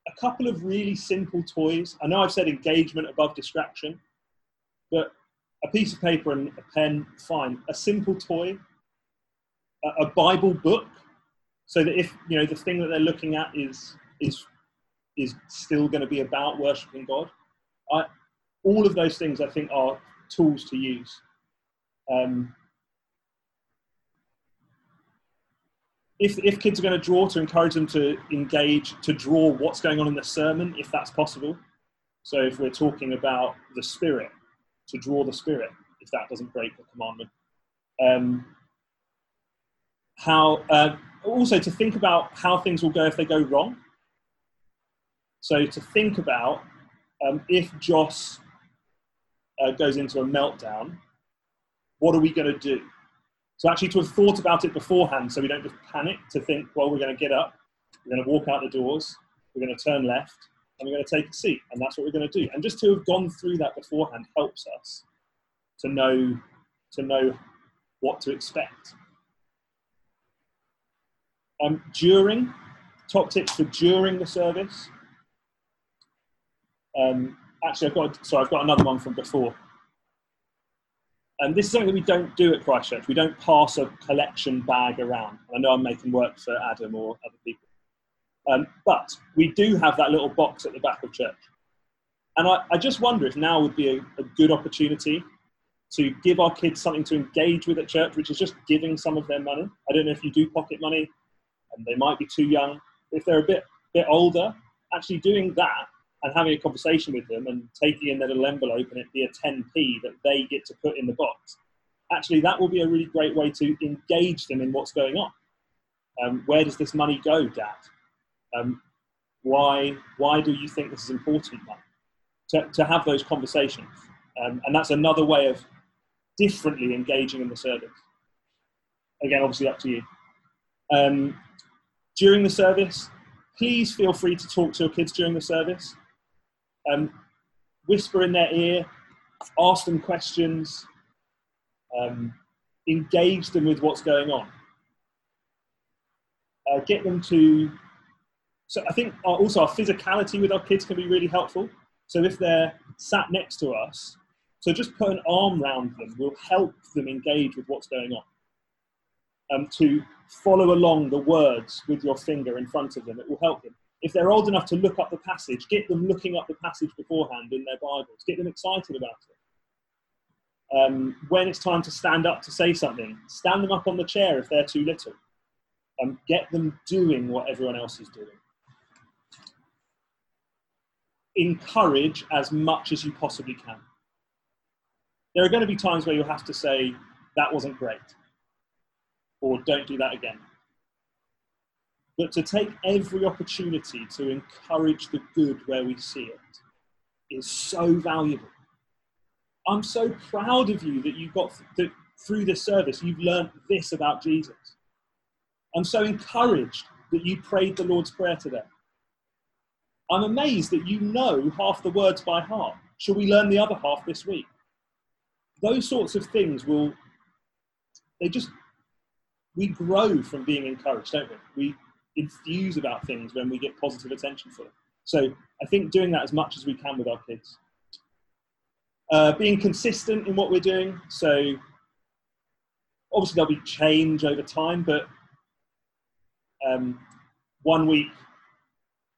a couple of really simple toys. I know I've said engagement above distraction, but a piece of paper and a pen, fine. A simple toy, a, a Bible book, so that if you know the thing that they're looking at is is is still going to be about worshiping God. I, all of those things I think are tools to use. Um, if, if kids are going to draw, to encourage them to engage, to draw what's going on in the sermon, if that's possible. So if we're talking about the Spirit, to draw the Spirit, if that doesn't break the commandment. Um, how uh, also to think about how things will go if they go wrong. So to think about um, if Joss uh, goes into a meltdown, what are we going to do? So actually to have thought about it beforehand, so we don't just panic. To think, well, we're going to get up, we're going to walk out the doors, we're going to turn left, and we're going to take a seat, and that's what we're going to do. And just to have gone through that beforehand helps us to know to know what to expect. Um, during, top tips for during the service. Um, actually, I've got sorry, I've got another one from before. And this is something we don't do at Christchurch. We don't pass a collection bag around. I know I'm making work for Adam or other people. Um, but we do have that little box at the back of church. And I, I just wonder if now would be a, a good opportunity to give our kids something to engage with at church, which is just giving some of their money. I don't know if you do pocket money, and they might be too young. If they're a bit bit older, actually doing that and having a conversation with them and taking in their little envelope and it be a 10p that they get to put in the box, actually that will be a really great way to engage them in what's going on. Um, where does this money go, Dad? Um, why why do you think this is important, Mum? To, to have those conversations, um, and that's another way of differently engaging in the service. Again, obviously up to you. During the service, please feel free to talk to your kids during the service. Um, whisper in their ear, ask them questions, um, engage them with what's going on. Uh, get them to. So I think our, also our physicality with our kids can be really helpful. So if they're sat next to us, so just put an arm round them will help them engage with what's going on. Um, to follow along the words with your finger in front of them, it will help them. If they're old enough to look up the passage, get them looking up the passage beforehand in their Bibles. Get them excited about it. Um, when it's time to stand up to say something, stand them up on the chair if they're too little. Um, get them doing what everyone else is doing. Encourage as much as you possibly can. There are going to be times where you'll have to say, that wasn't great, or don't do that again. But to take every opportunity to encourage the good where we see it is so valuable. I'm so proud of you that you got that through this service, you've learned this about Jesus. I'm so encouraged that you prayed the Lord's Prayer today. I'm amazed that you know half the words by heart. Shall we learn the other half this week? Those sorts of things will, they just, we grow from being encouraged, don't we? We enthuse about things when we get positive attention for them. So I think doing that as much as we can with our kids. Uh, being consistent in what we're doing. So obviously there'll be change over time, but um, one week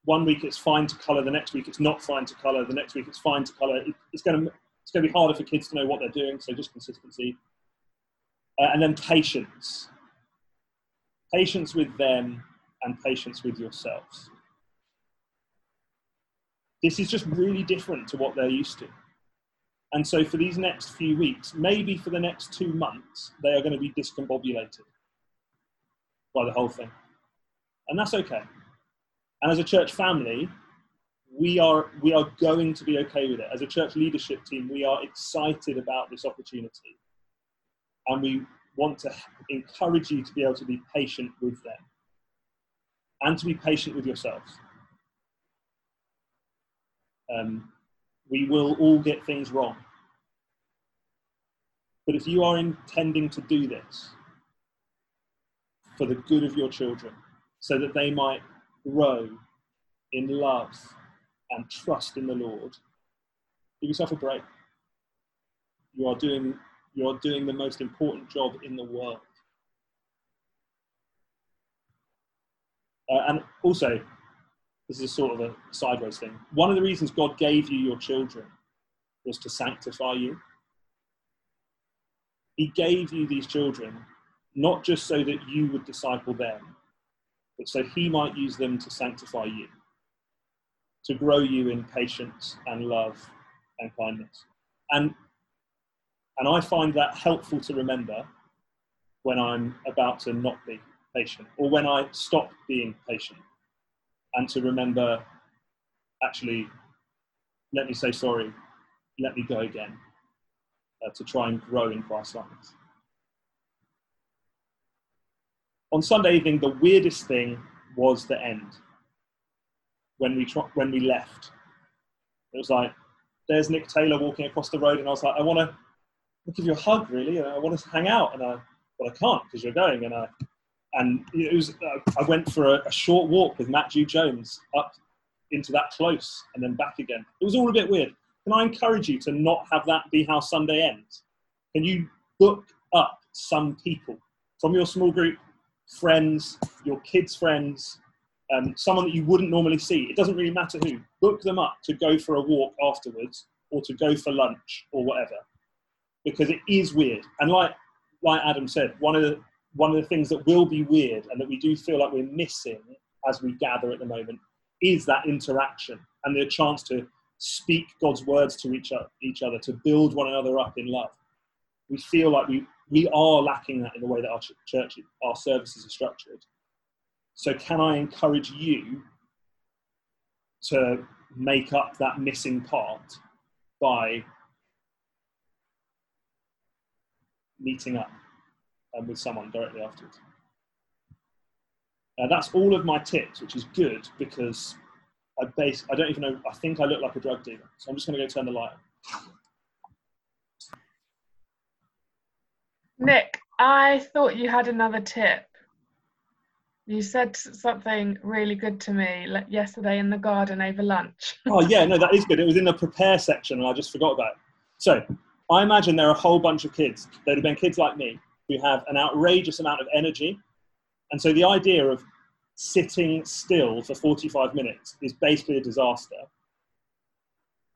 one week it's fine to colour, the next week it's not fine to colour, the next week it's fine to colour. It, it's going to it's going to be harder for kids to know what they're doing, so just consistency. Uh, and then patience. Patience with them and patience with yourselves. This is just really different to what they're used to. And so for these next few weeks, maybe for the next two months, they are going to be discombobulated by the whole thing. And that's okay. And as a church family, we are, we are going to be okay with it. As a church leadership team, we are excited about this opportunity. And we want to encourage you to be able to be patient with them and to be patient with yourselves. Um, we will all get things wrong. But if you are intending to do this for the good of your children, so that they might grow in love and trust in the Lord, give yourself a break. You are doing, you are doing the most important job in the world. Uh, and also, this is sort of a sideways thing. One of the reasons God gave you your children was to sanctify you. He gave you these children not just so that you would disciple them, but so He might use them to sanctify you, to grow you in patience and love and kindness. And, and I find that helpful to remember when I'm about to not be patient, or when I stop being patient, and to remember, actually, let me say sorry, let me go again, uh, to try and grow in Christ likeness. On Sunday evening, the weirdest thing was the end. When we when we left, it was like there's Nick Taylor walking across the road, and I was like, I want to give you a hug, really, and I want to hang out, and I but I can't because you're going, and I and it was uh, I went for a, a short walk with Matthew Jones up into that close and then back again. It was all a bit weird. Can I encourage you to not have that be how Sunday ends? Can you book up some people from your small group, friends, your kids' friends, um, someone that you wouldn't normally see? It doesn't really matter who. Book them up to go for a walk afterwards or to go for lunch or whatever, because it is weird. And like like Adam said, one of the one of the things that will be weird and that we do feel like we're missing as we gather at the moment is that interaction and the chance to speak God's words to each other, each other to build one another up in love. We feel like we, we are lacking that in the way that our church, our services are structured. So, can I encourage you to make up that missing part by meeting up um, with someone directly afterwards. Uh, that's all of my tips, which is good because I base. I don't even know. I think I look like a drug dealer, so I'm just going to go turn the light on. Nick, I thought you had another tip. You said something really good to me like yesterday in the garden over lunch. oh yeah, no, that (laughs) is good. It was in the prepare section, and I just forgot about it. So I imagine there are a whole bunch of kids that have been kids like me who have an outrageous amount of energy. And so the idea of sitting still for 45 minutes is basically a disaster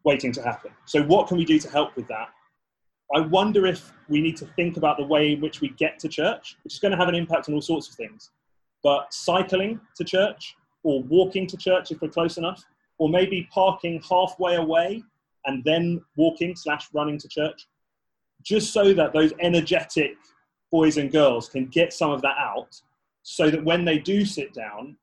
waiting to happen. So, what can we do to help with that? I wonder if we need to think about the way in which we get to church, which is going to have an impact on all sorts of things. But cycling to church, or walking to church if we're close enough, or maybe parking halfway away and then walking slash running to church, just so that those energetic boys and girls can get some of that out so that when they do sit down,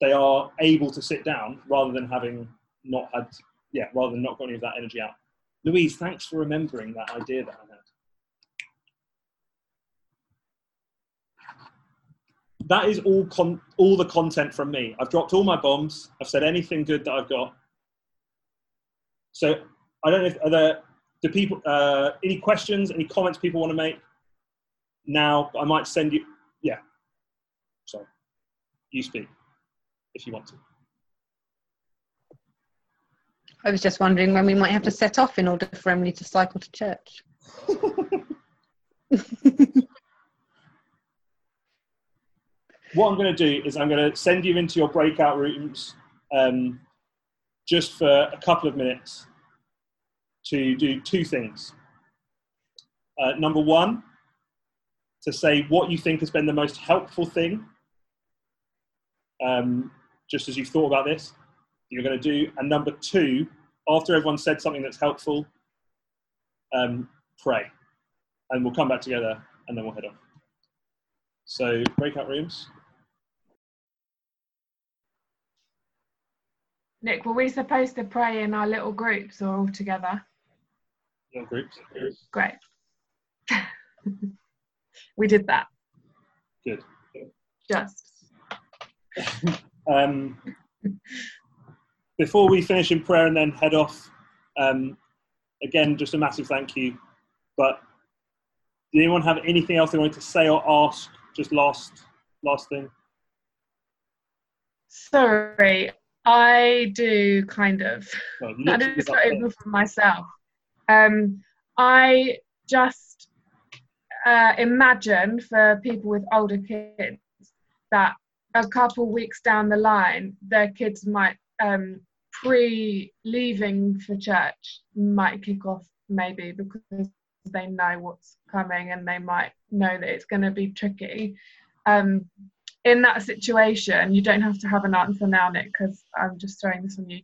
they are able to sit down rather than having not had, yeah, rather than not got any of that energy out. Louise, thanks for remembering that idea that I had. That is all con- all the content from me. I've dropped all my bombs. I've said anything good that I've got. So I don't know if are there do people uh, any questions, any comments people want to make? Now I might send you. Yeah. Sorry. You speak if you want to. I was just wondering when we might have to set off in order for Emily to cycle to church. (laughs) what I'm going to do is I'm going to send you into your breakout rooms um, just for a couple of minutes to do two things. Uh, number one, to say what you think has been the most helpful thing, um, just as you've thought about this, you're going to do. And number two, after everyone said something that's helpful, um, pray. And we'll come back together and then we'll head off. So, breakout rooms. Nick, were we supposed to pray in our little groups or all together? Little groups. Great. (laughs) we did that. Good. Just. (laughs) um, before we finish in prayer and then head off, um, again, just a massive thank you. But did anyone have anything else they wanted to say or ask? Just last, last thing. Sorry, I do kind of. Well, that is not even for myself. Um, I just uh, imagine for people with older kids that a couple weeks down the line, their kids might um, pre leaving for church might kick off maybe because they know what's coming and they might know that it's going to be tricky. Um, in that situation, you don't have to have an answer now, Nick, because I'm just throwing this on you.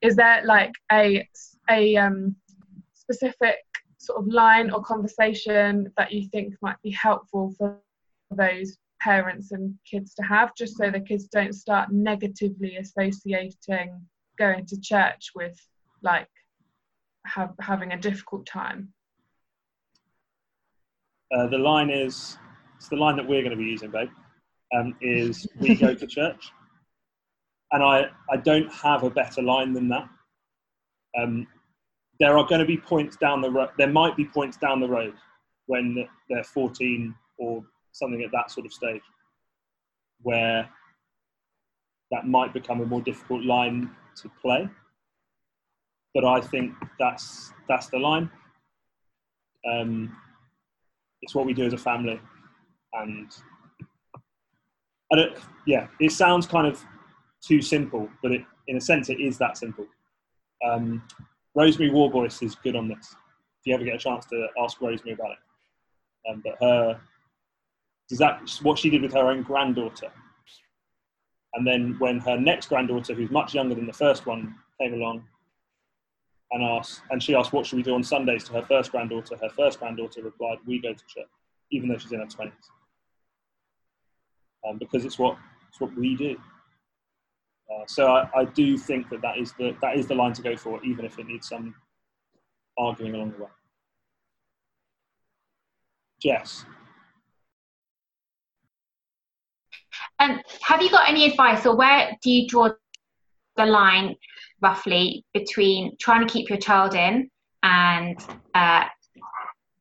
Is there like a a um, specific sort of line or conversation that you think might be helpful for those parents and kids to have, just so the kids don't start negatively associating going to church with like have, having a difficult time. Uh, the line is it's the line that we're going to be using, babe. Um, is we go to church, and I I don't have a better line than that. Um, there are going to be points down the road. There might be points down the road when they're 14 or something at that sort of stage, where that might become a more difficult line to play. But I think that's that's the line. Um, it's what we do as a family, and I don't. Yeah, it sounds kind of too simple, but it, in a sense, it is that simple. Um, Rosemary Warboys is good on this. If you ever get a chance to ask Rosemary about it, um, but her is that what she did with her own granddaughter. And then when her next granddaughter, who's much younger than the first one, came along and asked, and she asked, "What should we do on Sundays?" to her first granddaughter, her first granddaughter replied, "We go to church," even though she's in her twenties, um, because it's what it's what we do. Uh, so I, I, do think that that is the that is the line to go for, even if it needs some arguing along the way. Jess. Um, have you got any advice, or where do you draw the line roughly between trying to keep your child in and uh,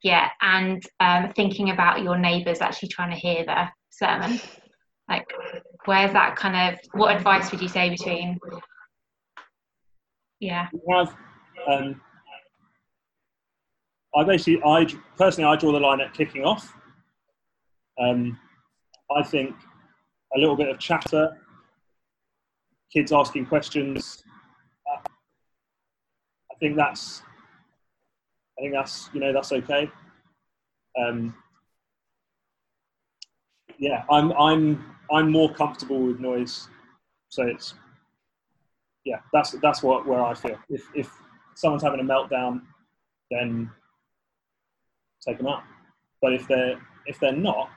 yeah, and um, thinking about your neighbours actually trying to hear the sermon? Like, where's that kind of? What advice would you say between? Yeah. We have. Um, I basically, I personally, I draw the line at kicking off. Um, I think a little bit of chatter, kids asking questions. I think that's, I think that's, you know, that's okay. Um, yeah, I'm, I'm, I'm more comfortable with noise, so it's, yeah, that's that's what where I feel. If if someone's having a meltdown, then take them out. But if they're if they're not,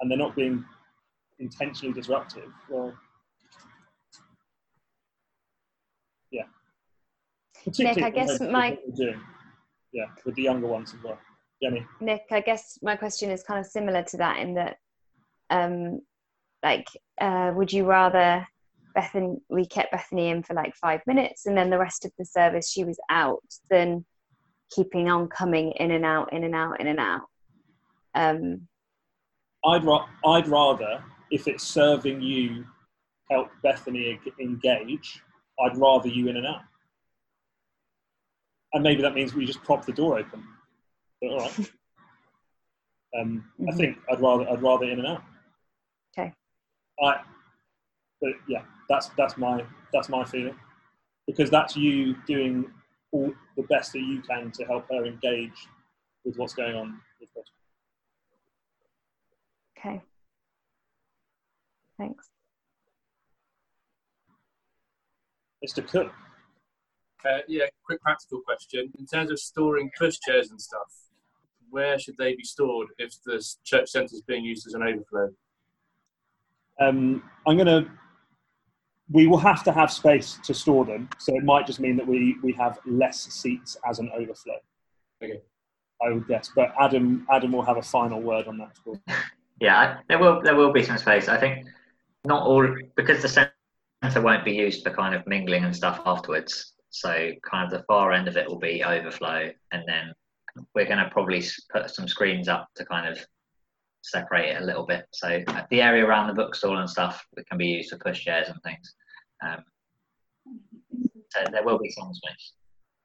and they're not being intentionally disruptive, well, yeah. Nick, I guess my yeah with the younger ones as well. Jenny. Nick, I guess my question is kind of similar to that in that, um, like, uh, would you rather Bethany we kept Bethany in for like five minutes and then the rest of the service she was out than keeping on coming in and out, in and out, in and out. Um, I'd ra- I'd rather if it's serving you, help Bethany engage, I'd rather you in and out. And maybe that means we just prop the door open. But all right. (laughs) Um, mm-hmm. I think I'd rather I'd rather in and out. Okay. I, but yeah, that's that's my that's my feeling, because that's you doing all the best that you can to help her engage with what's going on with her. Okay. Thanks. Mr. Cook. Uh, yeah, quick practical question. In terms of storing pushchairs and stuff, where should they be stored if the church centre is being used as an overflow? Um, I'm going to. We will have to have space to store them, so it might just mean that we we have less seats as an overflow. Okay. I would guess, but Adam Adam will have a final word on that. (laughs) yeah, there will there will be some space. I think not all because the centre won't be used for kind of mingling and stuff afterwards. So kind of the far end of it will be overflow, and then we're going to probably put some screens up to kind of separate it a little bit. So uh, the area around the bookstall and stuff that can be used for push chairs and things. Um, so there will be some space.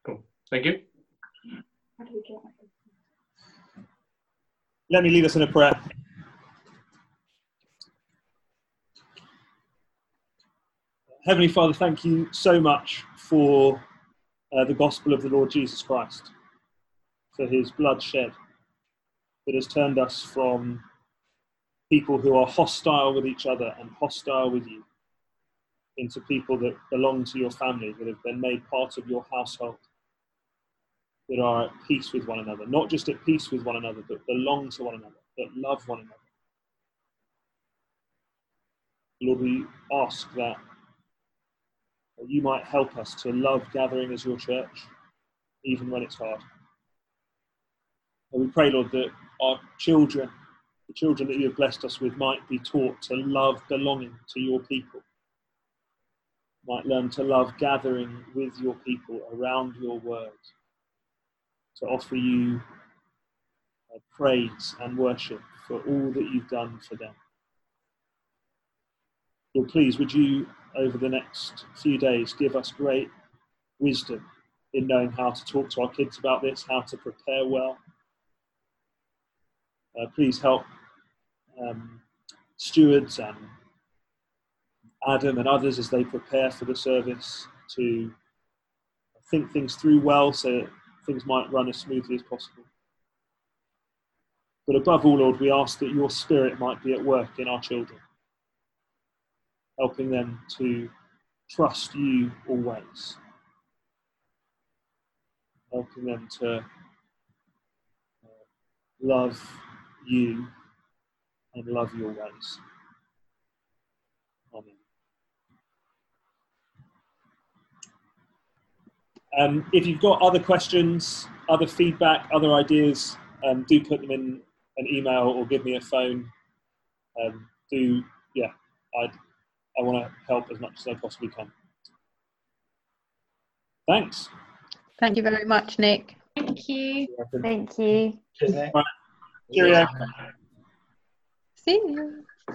Cool. Thank you. Let me lead us in a prayer. Heavenly Father, thank you so much for uh, the gospel of the Lord Jesus Christ, for his blood shed that has turned us from people who are hostile with each other and hostile with you into people that belong to your family, that have been made part of your household, that are at peace with one another, not just at peace with one another, but belong to one another, that love one another. Lord, we ask that you might help us to love gathering as your church, even when it's hard. And we pray, Lord, that our children, the children that you have blessed us with, might be taught to love belonging to your people, might learn to love gathering with your people around your word, to offer you uh, praise and worship for all that you've done for them. Lord, please, would you, over the next few days, give us great wisdom in knowing how to talk to our kids about this, how to prepare well. Uh, please help um, stewards and Adam and others as they prepare for the service to think things through well so things might run as smoothly as possible. But above all, Lord, we ask that your spirit might be at work in our children, helping them to trust you always, helping them to uh, love you and love your ways. Amen. Um, if you've got other questions, other feedback, other ideas, um, do put them in an email or give me a phone. Um, do yeah, I I want to help as much as I possibly can. Thanks. Thank you very much, Nick. Thank you. Thank you. Cheerio. See you.